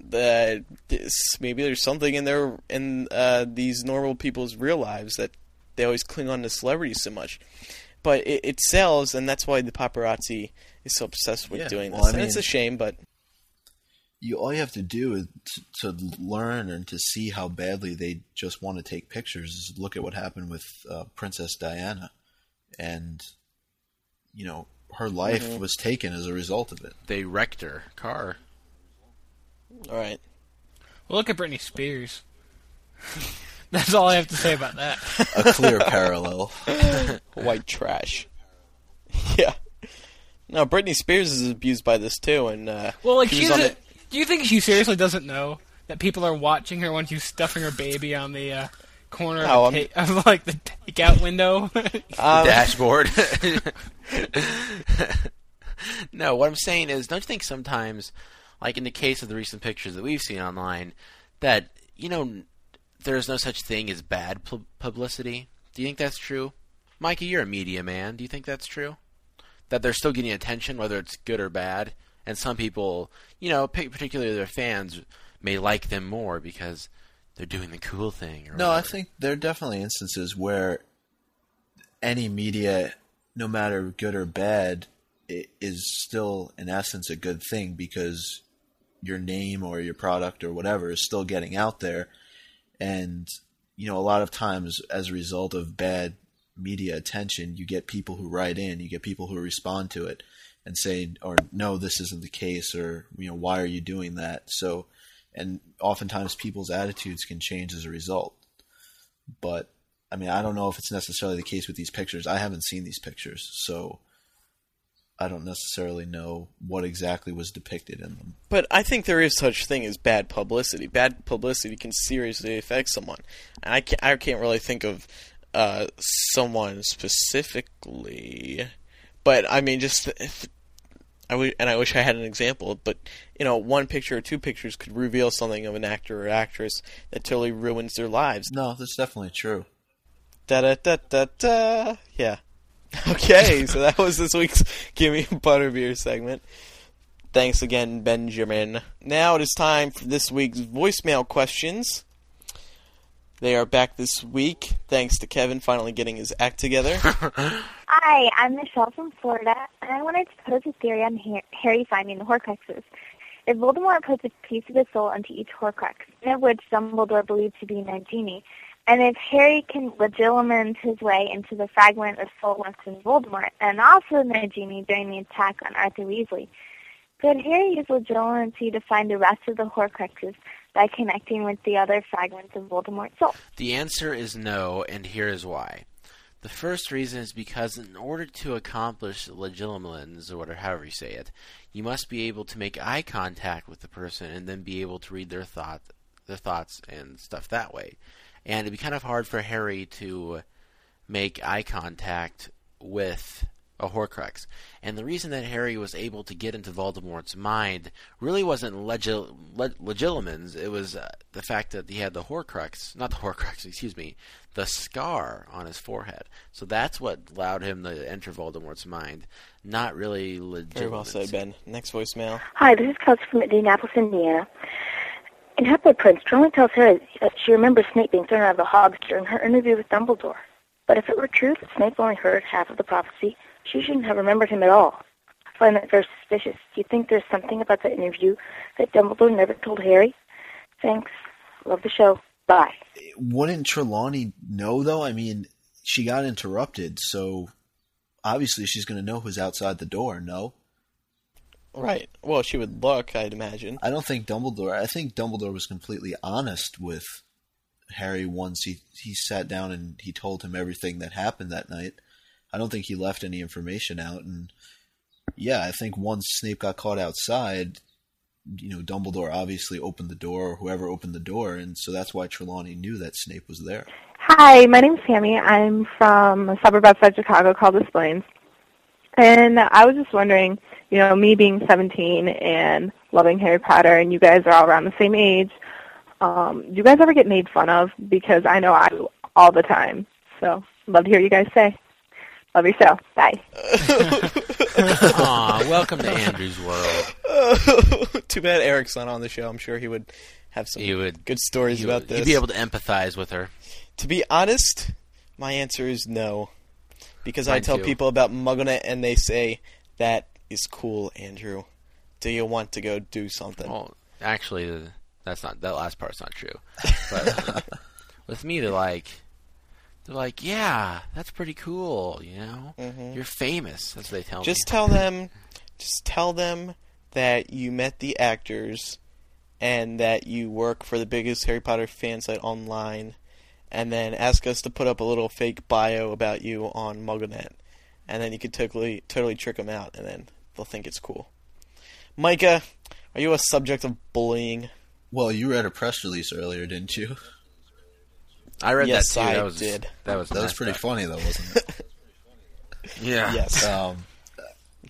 the this, maybe there's something in their in uh, these normal people's real lives that they always cling on to celebrities so much. But it, it sells, and that's why the paparazzi is so obsessed with Yeah, doing this. well, I and it's a shame, but you all you have to do is to, to learn and to see how badly they just want to take pictures is look at what happened with uh, Princess Diana, and you know her life Mhm. was taken as a result of it. They wrecked her car. all right. Well, look at Britney Spears. That's all I have to say about that. A clear parallel. White trash. yeah. No, Britney Spears is abused by this too, and uh, Well, like she she was it. Do you think she seriously doesn't know that people are watching her when she's stuffing her baby on the uh, corner Oh, of, the ta- of like the takeout window? Um, dashboard. no, what I'm saying is, don't you think sometimes, like in the case of the recent pictures that we've seen online, that you know there's no such thing as bad pu- publicity? Do you think that's true, Mikey? You're a media man. Do you think that's true? That they're still getting attention, whether it's good or bad, and some people, you know, particularly their fans, may like them more because they're doing the cool thing. Or No, I think there are definitely instances where any media, no matter good or bad, is still in essence a good thing because your name or your product or whatever is still getting out there. And, you know, a lot of times as a result of bad media attention, you get people who write in, you get people who respond to it and say, or no, this isn't the case, or, you know, why are you doing that? So, and oftentimes people's attitudes can change as a result. But I mean, I don't know if it's necessarily the case with these pictures. I haven't seen these pictures, so I don't necessarily know what exactly was depicted in them. But I think there is such thing as bad publicity. Bad publicity can seriously affect someone, and I can't, I can't really think of uh, someone specifically. But I mean, just if, I w- and I wish I had an example. But you know, one picture or two pictures could reveal something of an actor or actress that totally ruins their lives. No, that's definitely true. Da da da da da. Yeah. Okay, so that was this week's Gimme a Butterbeer segment. Thanks again, Benjamin. Now it is time for this week's voicemail questions. They are back this week, thanks to Kevin finally getting his act together. Hi, I'm Michelle from Florida, and I wanted to pose a theory on Harry finding the Horcruxes. If Voldemort puts a piece of his soul into each Horcrux, one of which Dumbledore believed to be Nagini, and if Harry can Legilimens his way into the fragment of soul left in Voldemort, and also Nagini during the attack on Arthur Weasley, could Harry use Legilimency to find the rest of the Horcruxes by connecting with the other fragments of Voldemort's soul? The answer is no, and here is why. The first reason is because in order to accomplish legilimens, or whatever, however you say it, you must be able to make eye contact with the person and then be able to read their thought, their thoughts and stuff that way. And it'd be kind of hard for Harry to make eye contact with a Horcrux. And the reason that Harry was able to get into Voldemort's mind really wasn't legil- leg- legilimens. It was uh, the fact that he had the Horcrux, not the Horcrux, excuse me, the scar on his forehead. So that's what allowed him to enter Voldemort's mind, not really legilimens. Very well said, Ben. Next voicemail. Hi, this is Kelsey from Indianapolis, Indiana. In Half-Blood Prince, Charlie tells her that she remembers Snape being thrown out of the hogs during her interview with Dumbledore. But if it were true that Snape only heard half of the prophecy, she shouldn't have remembered him at all. I find that very suspicious. Do you think there's something about that interview that Dumbledore never told Harry? Thanks. Love the show. Bye. Wouldn't Trelawney know though? I mean, she got interrupted, so obviously she's going to know who's outside the door. No, Right. Well, she would look, I'd imagine. I don't think Dumbledore. I think Dumbledore was completely honest with Harry once he he sat down and he told him everything that happened that night. I don't think he left any information out, and yeah, I think once Snape got caught outside, you know, Dumbledore obviously opened the door, or whoever opened the door, and so that's why Trelawney knew that Snape was there. Hi, my name's Tammy. I'm from a suburb outside Chicago called Des Plaines. And I was just wondering, you know, me being 17 and loving Harry Potter, and you guys are all around the same age, um, do you guys ever get made fun of? Because I know I do all the time. So, love to hear you guys say. Love your show. Bye. Aw, welcome to Andrew's world. Too bad Eric's not on the show. I'm sure he would have some He would good stories he about would- this. You'd be able to empathize with her. To be honest, my answer is no. Because I Mine tell too. people about MuggleNet and they say, that is cool, Andrew. Do you want to go do something? Well, actually, that's not that last part's not true. But with me, they're like, they're like, yeah, that's pretty cool. You know, you're famous. That's what they tell Mm-hmm. just tell them just tell them that you met the actors and that you work for the biggest Harry Potter fan site online and then ask us to put up a little fake bio about you on MuggleNet and then you could totally totally trick them out and then they'll think it's cool. Micah, are you a subject of bullying? Well, you read a press release earlier, didn't you? I read Yes, that too. I that was did. That was That was pretty up. funny, though, wasn't it? Yeah. Yes. um,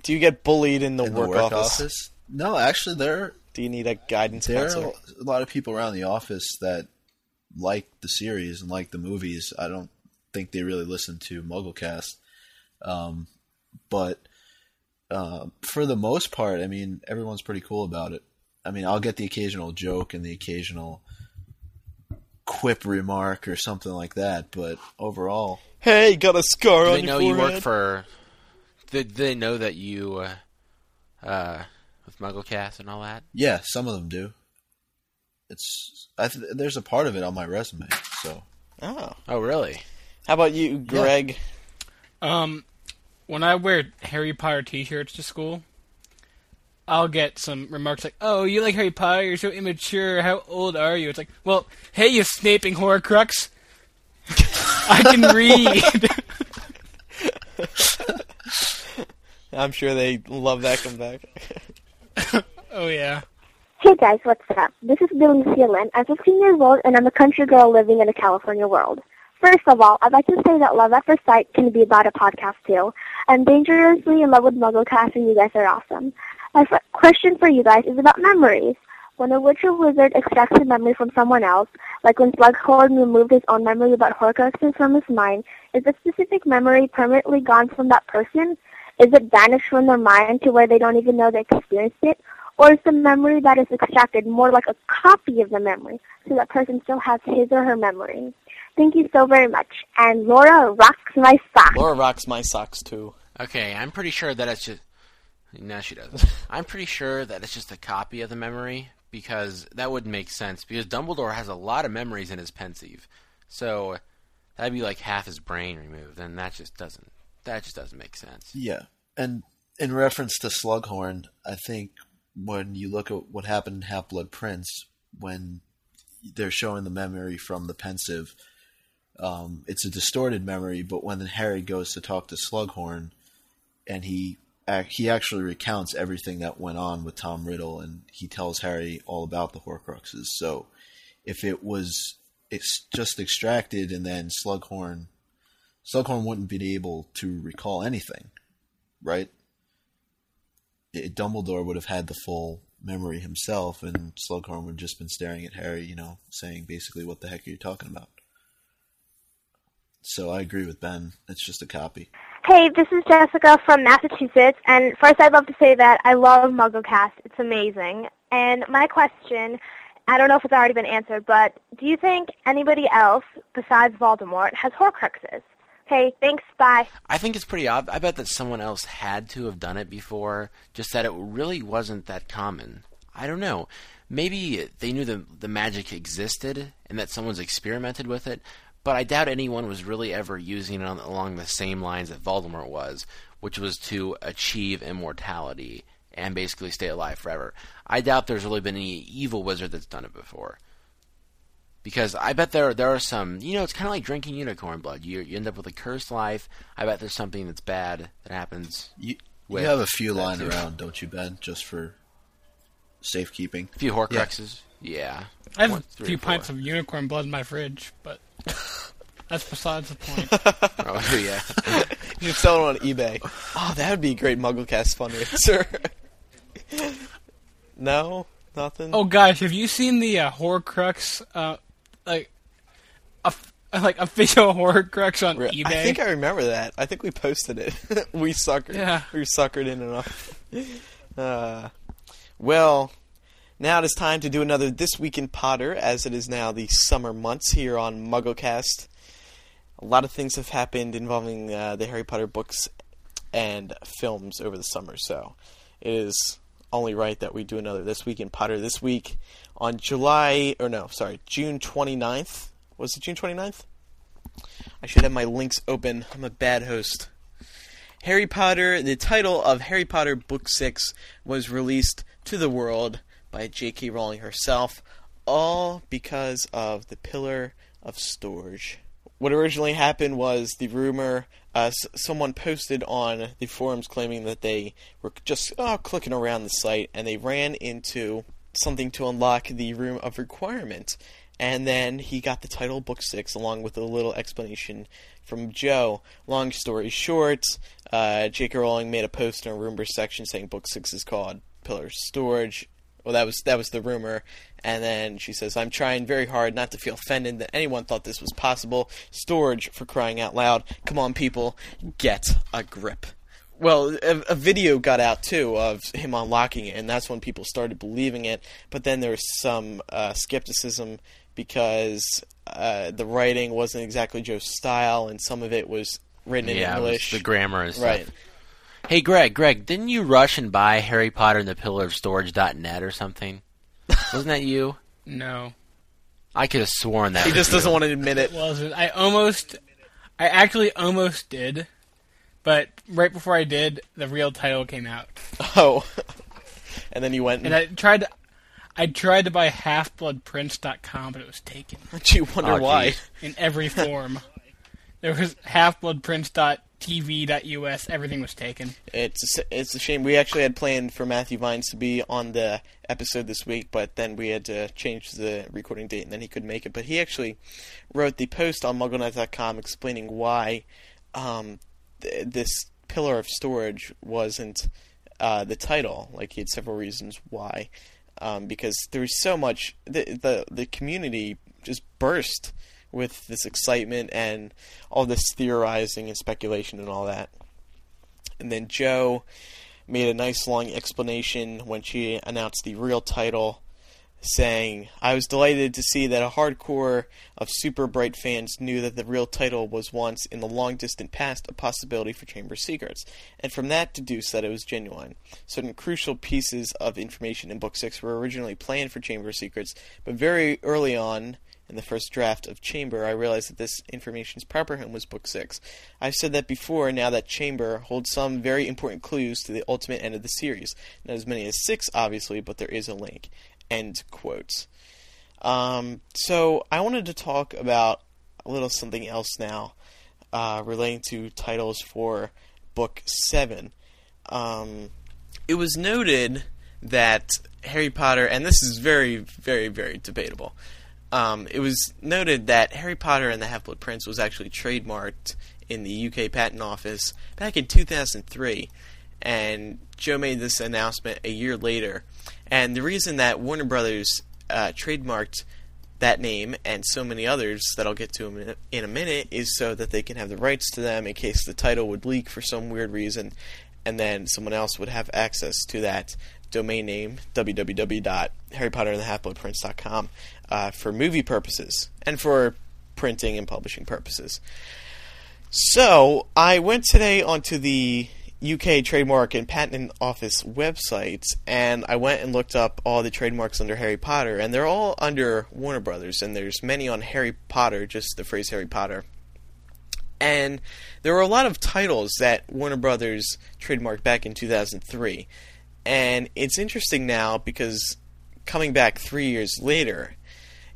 Do you get bullied in the, in work, the work office? office? No, actually, there Do you need a guidance there counselor? are a lot of people around the office that like the series and like the movies. I don't think they really listen to MuggleCast, um, but uh, for the most part, I mean, everyone's pretty cool about it. I mean, I'll get the occasional joke and the occasional quip remark or something like that, but overall, Hey, got a scar Do on they know you work for? Did they know that you, uh, uh, with MuggleCast and all that? yeah, some of them do. It's I th- there's a part of it on my resume, so Oh. Oh, really? How about you, Greg? Um, when I wear Harry Potter T-shirts to school, I'll get some remarks like, "Oh, you like Harry Potter? You're so immature. How old are you?" It's like, "Well, hey, you Snape-ing Horcrux, I can read." I'm sure they love that comeback. oh yeah. Hey guys, what's up? This is Billy Sealand. I'm 15 years old and I'm a country girl living in a California world. First of all, I'd like to say that Love at First Sight can be about a podcast too. I'm dangerously in love with MuggleCast and you guys are awesome. My f- question for you guys is about memories. When a witch or wizard extracts a memory from someone else, like when Slughorn removed his own memory about Horcruxes from his mind, is the specific memory permanently gone from that person? Is it banished from their mind to where they don't even know they experienced it? Or is the memory that is extracted more like a copy of the memory, so that person still has his or her memory? Thank you so very much. And Laura rocks my socks. Laura rocks my socks too. Okay, I'm pretty sure that it's just. No, she doesn't. I'm pretty sure that it's just a copy of the memory because that wouldn't make sense. Because Dumbledore has a lot of memories in his pensieve, so that'd be like half his brain removed, and that just doesn't. That just doesn't make sense. Yeah, and in reference to Slughorn, I think when you look at what happened in Half Blood Prince, when they're showing the memory from the pensieve, um, it's a distorted memory. But when Harry goes to talk to Slughorn, and he he actually recounts everything that went on with Tom Riddle, and he tells Harry all about the Horcruxes. So if it was it's just extracted and then Slughorn Slughorn wouldn't be able to recall anything, right? It, Dumbledore would have had the full memory himself, and Slughorn would have just been staring at Harry, you know, saying basically, "What the heck are you talking about?" So I agree with Ben. It's just a copy. Hey, this is Jessica from Massachusetts, and first I'd love to say that I love MuggleCast. It's amazing. And my question, I don't know if it's already been answered, but do you think anybody else besides Voldemort has Horcruxes? Okay, thanks, bye. I think it's pretty odd. I bet that someone else had to have done it before, just that it really wasn't that common. I don't know. Maybe they knew the the magic existed and that someone's experimented with it, but I doubt anyone was really ever using it on, along the same lines that Voldemort was, which was to achieve immortality and basically stay alive forever. I doubt there's really been any evil wizard that's done it before. Because I bet there there are some, you know, it's kind of like drinking unicorn blood. You you end up with a cursed life. I bet there's something that's bad that happens. You, you have a few lying around, don't you, Ben? Just for safekeeping. A few Horcruxes. Yeah. I have One, a few four. pints of unicorn blood in my fridge, but that's besides the point. Oh yeah. You should sell it on eBay. Oh, that would be a great MuggleCast fundraiser. no, nothing. Oh gosh, have you seen the uh, Horcrux, uh, like, a, like official Horcrux on Re- eBay? I think I remember that. I think we posted it. we suckered. Yeah. We suckered in enough. Uh, well, now it is time to do another This Week in Potter, as it is now the summer months here on MuggleCast. A lot of things have happened involving uh, the Harry Potter books and films over the summer, so it is only right that we do another This Week in Potter this week on July, or no, sorry, June 29th. Was it June 29th? I should have my links open. I'm a bad host. Harry Potter, the title of Harry Potter Book 6 was released to the world by J.K. Rowling herself, all because of the Pillar of Storage. What originally happened was the rumor, uh, s- someone posted on the forums claiming that they were just oh, clicking around the site and they ran into something to unlock the Room of Requirement. And then he got the title Book 6 along with a little explanation from Jo. Long story short, uh, J.K. Rowling made a post in a rumor section saying Book 6 is called Pillar of Storage. Well, that was that was the rumor, and then she says, "I'm trying very hard not to feel offended that anyone thought this was possible. Storage for crying out loud! Come on, people, get a grip." Well, a, a video got out too of him unlocking it, and that's when people started believing it. But then there was some uh, skepticism because uh, the writing wasn't exactly Jo's style, and some of it was written in yeah, English. the grammar and stuff. Right. Hey, Greg, Greg, didn't you rush and buy Harry Potter and the Pillar of Storage.net or something? Wasn't that you? no, I could have sworn that. He was just you. doesn't want to admit it. it wasn't. I almost, I actually almost did, but right before I did, the real title came out, Oh, and then you went and and, I tried to, I tried to buy HalfBloodPrince.com, but it was taken Do you wonder Oh, why. in every form. there was HalfBloodPrince.tv.us. Everything was taken. It's a, it's a shame. We actually had planned for Matthew Vines to be on the episode this week, but then we had to change the recording date, and then he couldn't make it. But he actually wrote the post on MuggleNet.com explaining why um, th- this pillar of storage wasn't uh, the title. Like he had several reasons why, um, because there was so much. The, the the community just burst with this excitement and all this theorizing and speculation and all that. And then Jo made a nice long explanation when she announced the real title, saying, I was delighted to see that a hardcore of Super Bright fans knew that the real title was once, in the long distant past, a possibility for Chamber Secrets, and from that deduced that it was genuine. Certain crucial pieces of information in Book 6 were originally planned for Chamber Secrets, but very early on, in the first draft of Chamber, I realized that this information's proper home was Book 6. I've said that before, now that Chamber holds some very important clues to the ultimate end of the series. Not as many as six, obviously, but there is a link. End quotes. Um, so I wanted to talk about a little something else now, uh, relating to titles for Book 7. Um, it was noted that Harry Potter, and this is very, very, very debatable. Um, it was noted that Harry Potter and the Half Blood Prince was actually trademarked in the UK Patent Office back in 2003, and Jo made this announcement a year later. And the reason that Warner Brothers uh, trademarked that name and so many others that I'll get to in a, in a minute is so that they can have the rights to them in case the title would leak for some weird reason, and then someone else would have access to that domain name www.harrypotterandthehalfbloodprince.com uh, for movie purposes and for printing and publishing purposes. So I went today onto the UK Trademark and Patent Office websites, and I went and looked up all the trademarks under Harry Potter, and they're all under Warner Brothers, and there's many on Harry Potter, just the phrase Harry Potter. And there were a lot of titles that Warner Brothers trademarked back in 2003. And it's interesting now because coming back three years later,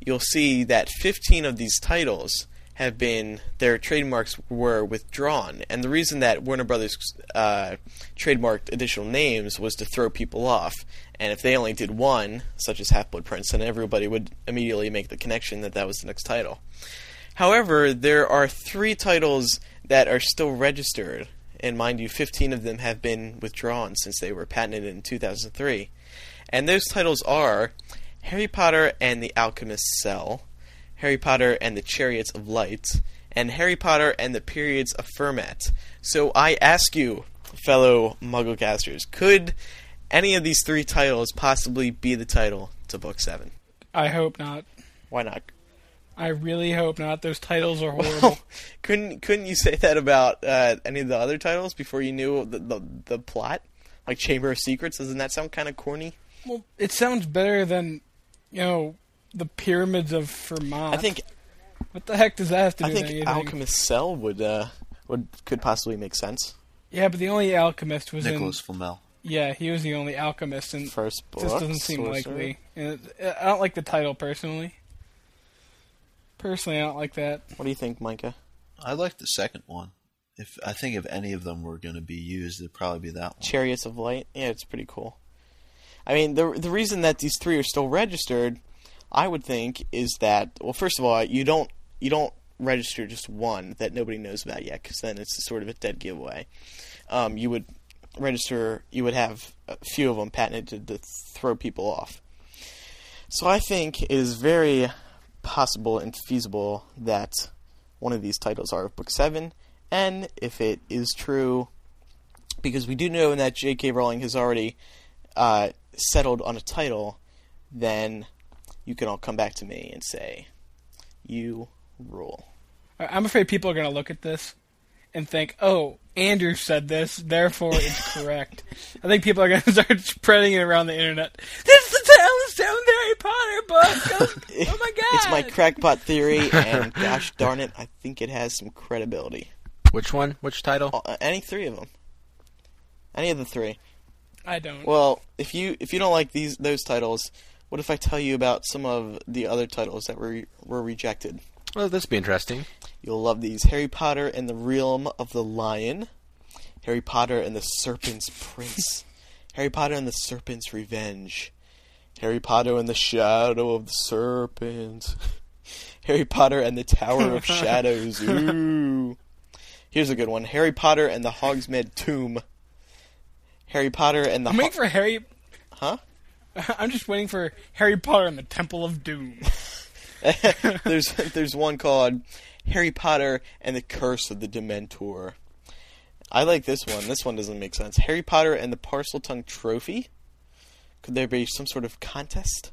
you'll see that 15 of these titles have been their trademarks were withdrawn, and the reason that Warner Brothers uh, trademarked additional names was to throw people off. And if they only did one, such as Half Blood Prince, then everybody would immediately make the connection that that was the next title. However, there are three titles that are still registered, and mind you, 15 of them have been withdrawn since they were patented in 2003. And those titles are Harry Potter and the Alchemist's Cell, Harry Potter and the Chariots of Light, and Harry Potter and the Pyramids of Fermat. So I ask you, fellow Mugglecasters, could any of these three titles possibly be the title to Book 7? I hope not. Why not? I really hope not. Those titles are horrible. Well, couldn't couldn't you say that about uh, any of the other titles before you knew the, the the plot? Like Chamber of Secrets, doesn't that sound kind of corny? well, it sounds better than, you know, the pyramids of Fermat. I think What the heck does that have to do I think anything? Alchemist Cell would uh, would could possibly make sense. Yeah, but the only alchemist was Nicholas in. Flamel. Yeah, he was the only alchemist, and First book. this doesn't seem sorcerer. likely. And it- I don't like the title personally. Personally, I don't like that. What do you think, Micah? I like the second one. If I think if any of them were going to be used, it'd probably be that one. Chariots of Light. Yeah, it's pretty cool. I mean, the the reason that these three are still registered, I would think, is that well, first of all, you don't you don't register just one that nobody knows about yet, because then it's sort of a dead giveaway. Um, you would register, you would have a few of them patented to throw people off. So I think it is very possible and feasible that one of these titles are Book Seven, and if it is true, because we do know that J.K. Rowling has already uh, settled on a title, then you can all come back to me and say, "You rule." I'm afraid people are going to look at this and think, "Oh, Andrew said this, therefore it's correct." I think people are going to start spreading it around the internet. This is the Tale of Seven Harry Potter book. Oh, oh my god! It's my crackpot theory, and gosh darn it, I think it has some credibility. Which one? Which title? Uh, Any three of them, any of the three. I don't. Well, if you if you don't like these those titles, what if I tell you about some of the other titles that were were rejected? Well, this be interesting. You'll love these: Harry Potter and the Realm of the Lion, Harry Potter and the Serpent's Prince, Harry Potter and the Serpent's Revenge, Harry Potter and the Shadow of the Serpent, Harry Potter and the Tower of Shadows. Ooh. Here's a good one: Harry Potter and the Hogsmeade Tomb. Harry Potter and the I'm Ho- waiting for Harry. Huh? I'm just waiting for Harry Potter and the Temple of Doom. there's there's one called Harry Potter and the Curse of the Dementor. I like this one. This one doesn't make sense. Harry Potter and the Parseltongue Trophy. Could there be some sort of contest?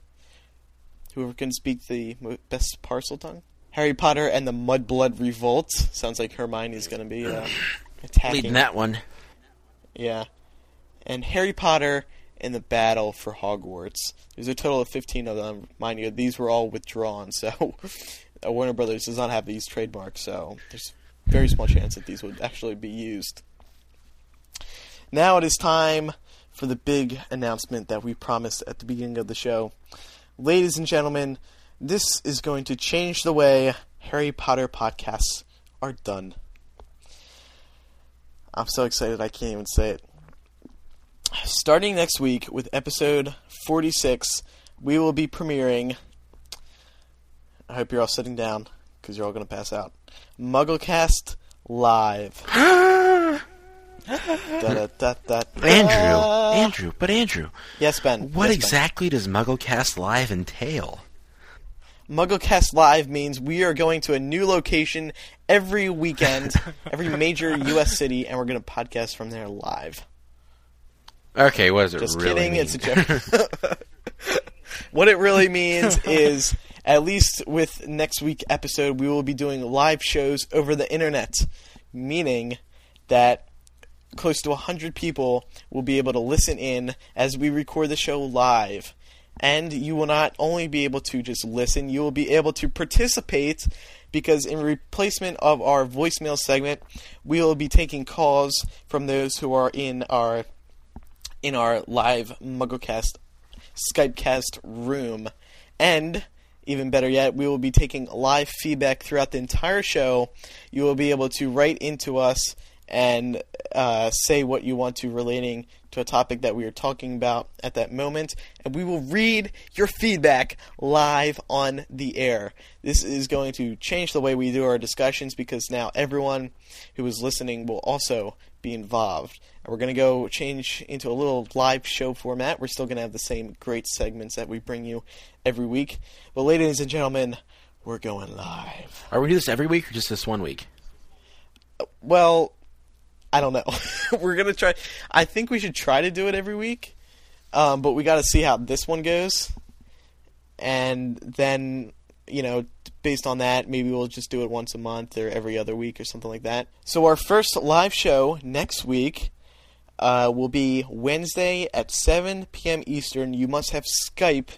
Whoever can speak the best Parseltongue. Harry Potter and the Mudblood Revolt. Sounds like Hermione's going to be uh, attacking. Leading that one. Yeah. And Harry Potter and the Battle for Hogwarts. There's a total of 15 of them. Mind you, these were all withdrawn, so uh, Warner Brothers does not have these trademarks, so there's very small chance that these would actually be used. Now it is time for the big announcement that we promised at the beginning of the show. Ladies and gentlemen, this is going to change the way Harry Potter podcasts are done. I'm so excited I can't even say it. Starting next week with episode 46, we will be premiering. I hope you're all sitting down because you're all going to pass out. Mugglecast Live. Andrew, Andrew, but Andrew, Yes, Ben. what Yes, Ben. exactly does MuggleCast Live entail? MuggleCast Live means we are going to a new location every weekend, every major U.S. city, and we're going to podcast from there live. Okay, what does it Just really kidding, mean? it's a joke. what it really means is, at least with next week episode, we will be doing live shows over the internet, meaning that close to 100 people will be able to listen in as we record the show live. And you will not only be able to just listen, you will be able to participate because in replacement of our voicemail segment, we will be taking calls from those who are in our in our live MuggleCast Skypecast room. And even better yet, we will be taking live feedback throughout the entire show. You will be able to write into us and uh, say what you want to relating to a topic that we are talking about at that moment, and we will read your feedback live on the air. This is going to change the way we do our discussions because now everyone who is listening will also be involved. And we're going to go change into a little live show format. We're still going to have the same great segments that we bring you every week. But, ladies and gentlemen, we're going live. Are we do this every week or just this one week? Well, I don't know. we're gonna try. I think we should try to do it every week, um, but we got to see how this one goes, and then you know, based on that, maybe we'll just do it once a month or every other week or something like that. So our first live show next week uh, will be Wednesday at 7 p.m. Eastern. You must have Skype,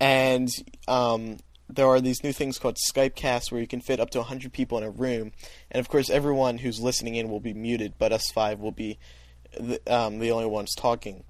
and um, there are these new things called Skype casts where you can fit up to 100 people in a room. And of course, everyone who's listening in will be muted, but us five will be the, um, the only ones talking.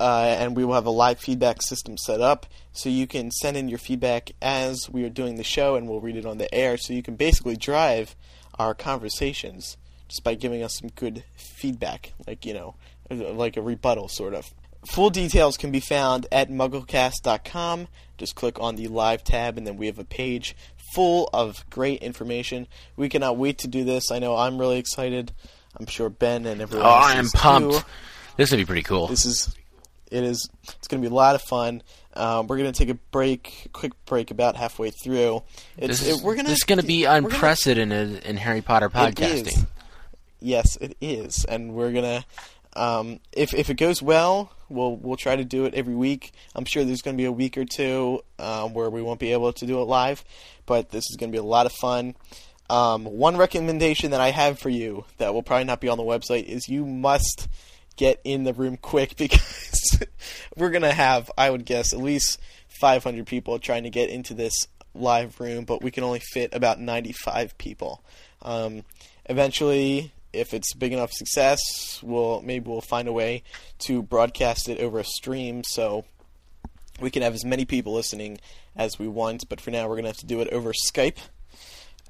Uh, and we will have a live feedback system set up so you can send in your feedback as we are doing the show and we'll read it on the air. So you can basically drive our conversations just by giving us some good feedback, like, you know, like a rebuttal, sort of. Full details can be found at mugglecast.com. Just click on the live tab, and then we have a page full of great information. We cannot wait to do this. I know I'm really excited. I'm sure Ben and everyone Oh, else I am pumped. too. This would be pretty cool. This is, it is, it's going to be a lot of fun. Um, we're going to take a break, quick break, about halfway through. It's, this is, it, we're gonna, this is going to be we're gonna- unprecedented in Harry Potter podcasting. Yes, it is, and we're gonna. Um, if if it goes well, we'll we'll try to do it every week. I'm sure there's going to be a week or two um, where we won't be able to do it live, but this is going to be a lot of fun. Um, one recommendation that I have for you that will probably not be on the website is you must get in the room quick because we're going to have, I would guess, at least 500 people trying to get into this live room, but we can only fit about 95 people. Um, eventually, if it's big enough success, we'll maybe we'll find a way to broadcast it over a stream so we can have as many people listening as we want. But for now, we're gonna have to do it over Skype.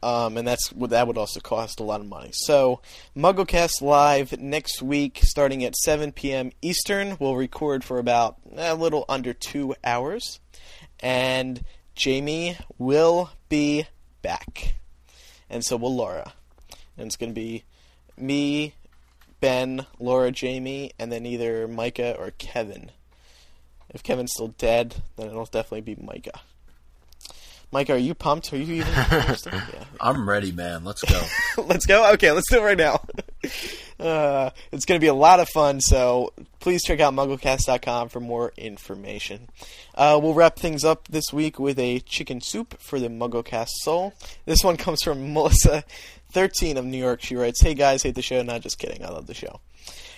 Um, and that's that would also cost a lot of money. So, MuggleCast live next week, starting at 7 p.m. Eastern. We'll record for about a little under two hours, and Jamie will be back, and so will Laura, and it's to be me, Ben, Laura, Jamie, and then either Micah or Kevin. If Kevin's still dead, then it'll definitely be Micah. Micah, are you pumped? Are you even? yeah. I'm ready, man. Let's go. let's go. Okay, let's do it right now. Uh, it's going to be a lot of fun, so please check out MuggleCast.com for more information. Uh, we'll wrap things up this week with a chicken soup for the MuggleCast soul. This one comes from Melissa, 13 of New York. She writes, "Hey guys, hate the show. Not just kidding. I love the show."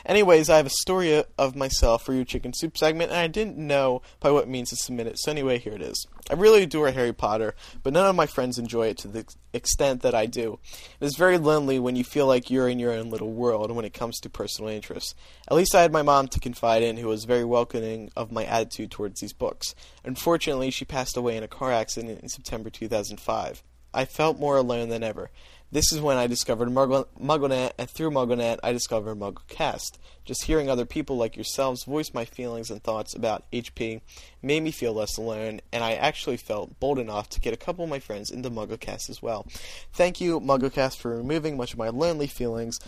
Anyways, I have a story of myself for your chicken soup segment, and I didn't know by what means to submit it. So anyway, here it is. I really adore Harry Potter, but none of my friends enjoy it to the extent that I do. It is very lonely when you feel like you're in your own little world when it comes to personal interests. At least I had my mom to confide in, who was very welcoming of my attitude towards these books. Unfortunately, she passed away in a car accident in September 2005. I felt more alone than ever. This is when I discovered Muggle- MuggleNet, and through MuggleNet, I discovered MuggleCast. Just hearing other people like yourselves voice my feelings and thoughts about HP made me feel less alone, and I actually felt bold enough to get a couple of my friends into MuggleCast as well. Thank you, MuggleCast, for removing much of my lonely feelings.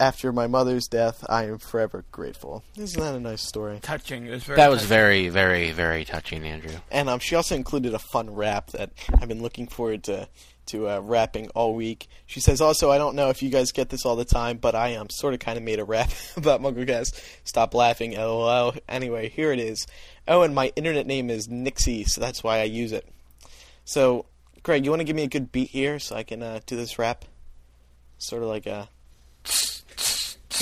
After my mother's death, I am forever grateful. Isn't that a nice story? Touching. It was very. That was touching. very, very, very touching, Andrew. And um, she also included a fun rap that I've been looking forward to to uh, rapping all week. She says also, I don't know if you guys get this all the time, but I um, sort of kind of made a rap about MuggleCast. Stop laughing, lol. Anyway, here it is. Oh, and my internet name is Nixi, so that's why I use it. So, Greg, you want to give me a good beat here so I can uh, do this rap? Sort of like a.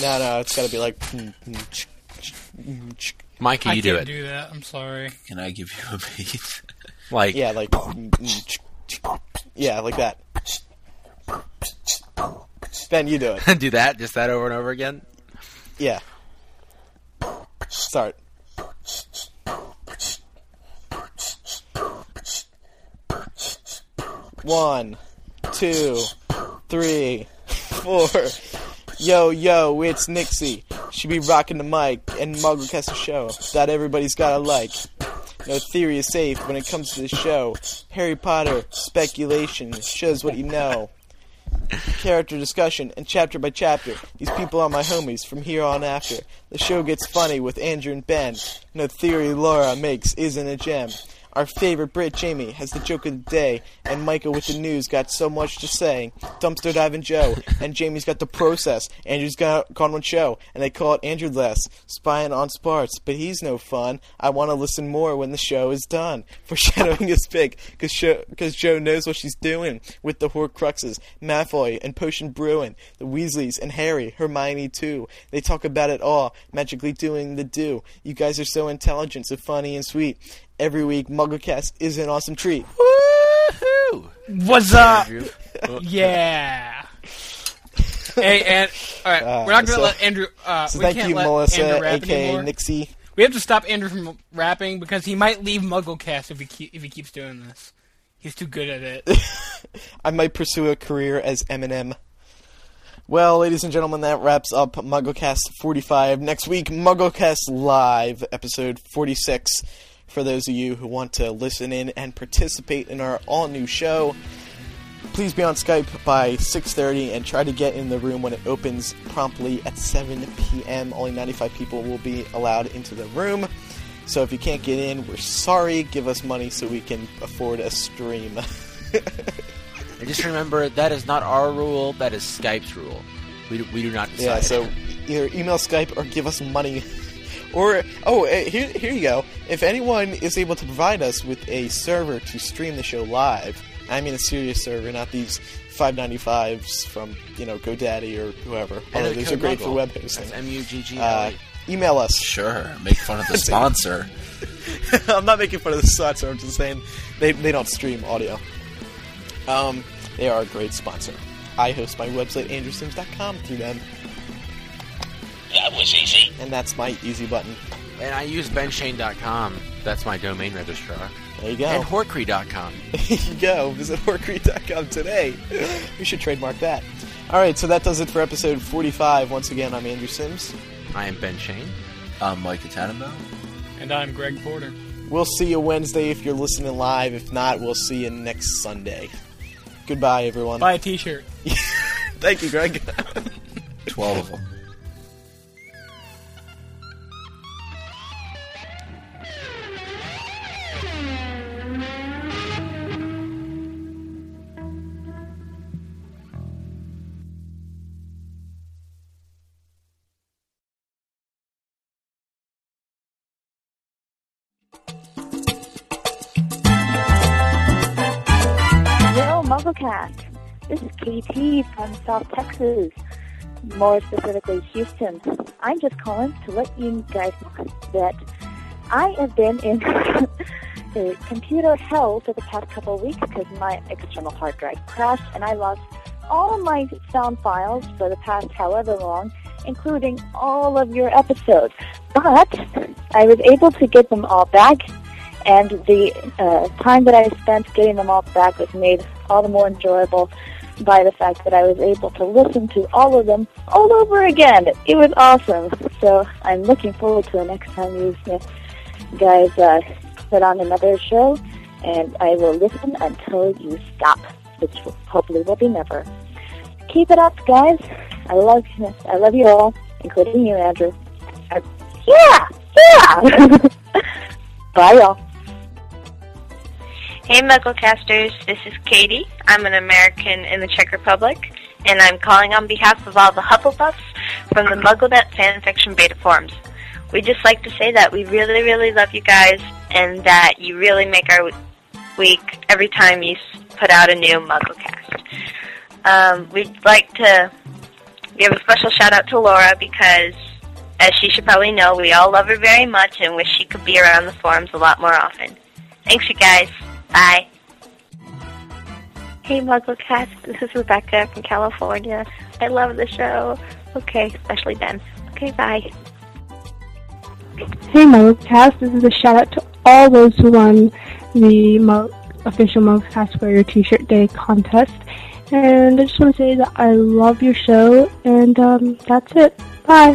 No, no, it's got to be like. Mike, can I you do can't it? do that. I'm sorry. Can I give you a beat? Like, Yeah, like. Hmm, hmm, yeah, like that. Ben, you do it. do that, just that over and over again. Yeah. Start. One, two, three, four. Yo, yo, it's Nixi. She be rocking the mic and MuggleCast a show that everybody's gotta like. No theory is safe when it comes to the show. Harry Potter, speculation, shows what you know. Character discussion and chapter by chapter. These people are my homies from here on after. The show gets funny with Andrew and Ben. No theory Laura makes isn't a gem. Our favorite Brit Jamie has the joke of the day, and Micah with the news got so much to say. Dumpster diving Joe, and Jamie's got the process. Andrew's got gone one show, and they call it Andrew Less, spying on Sparts, but he's no fun. I want to listen more when the show is done. Foreshadowing is big, because Jo knows what she's doing with the Horcruxes, Malfoy, and Potion Brewing, the Weasleys, and Harry, Hermione too. They talk about it all, magically doing the do. You guys are so intelligent, so funny and sweet every week. MuggleCast is an awesome treat. Woohoo! What's up? yeah. hey, and all right, Uh, we're not gonna so- let Andrew. Uh, So we thank can't you, let Melissa, Andrew rap aka anymore. Nixi. We have to stop Andrew from rapping because he might leave MuggleCast if he keep, if he keeps doing this. He's too good at it. I might pursue a career as Eminem. Well, ladies and gentlemen, that wraps up MuggleCast 45. Next week, MuggleCast Live, episode 46. For those of you who want to listen in and participate in our all-new show, please be on Skype by 6:30 and try to get in the room when it opens promptly at 7 p.m. Only 95 people will be allowed into the room. So if you can't get in, we're sorry. Give us money so we can afford a stream. And just remember, that is not our rule. That is Skype's rule. We do, we do not decide. Yeah, so either email Skype or give us money. or, oh, eh, here, here you go. If anyone is able to provide us with a server to stream the show live, I mean a serious server, not these 595s from, you know, GoDaddy or whoever. Although those are great for web hosting. That's M-U-G-G-L-E. Uh, email us. Sure, make fun of the sponsor. I'm not making fun of the sponsor. I'm just saying they, they don't stream audio. Um, they are a great sponsor. I host my website, andrewsims.com, through them. That was easy. And that's my easy button. and I use benshane.com. That's my domain registrar. There you go. And horcree.com. There you go. Visit horcrete.com today. we should trademark that. All right, so that does it for episode 45. Once again, I'm Andrew Sims. I am Ben Schoen. I'm Micah Tannenbaum. and I'm Greg Porter. We'll see you Wednesday if you're listening live. If not, we'll see you next Sunday. Goodbye, everyone. Buy a T-shirt. Thank you, Greg. Twelve of them. Yo, This is KT from South Texas, more specifically Houston. I'm just calling to let you guys know that I have been in computer hell for the past couple of weeks because my external hard drive crashed and I lost all of my sound files for the past however long, including all of your episodes. But I was able to get them all back and the uh, time that I spent getting them all back was made all the more enjoyable by the fact that I was able to listen to all of them all over again. It was awesome. So I'm looking forward to the next time you guys uh, put on another show, and I will listen until you stop, which hopefully will be never. Keep it up, guys. I love you. I love you all, including you, Andrew. Yeah, yeah. Bye, y'all. Hey, Mugglecasters, this is Katie. I'm an American in the Czech Republic, and I'm calling on behalf of all the Hufflepuffs from the MuggleNet fanfiction beta forums. We'd just like to say that we really, really love you guys, and that you really make our week every time you put out a new MuggleCast. Um, we'd like to give a special shout out to Laura because, as she should probably know, we all love her very much and wish she could be around the forums a lot more often. Thanks, you guys. Bye. Hey, MuggleCast. This is Rebecca from California. I love the show. Okay, especially Ben. Okay, bye. Hey, MuggleCast. This is a shout out to all those who won the Mug- official MuggleCast Wear Your T-shirt day contest. And I just want to say that I love your show, and um, that's it. Bye.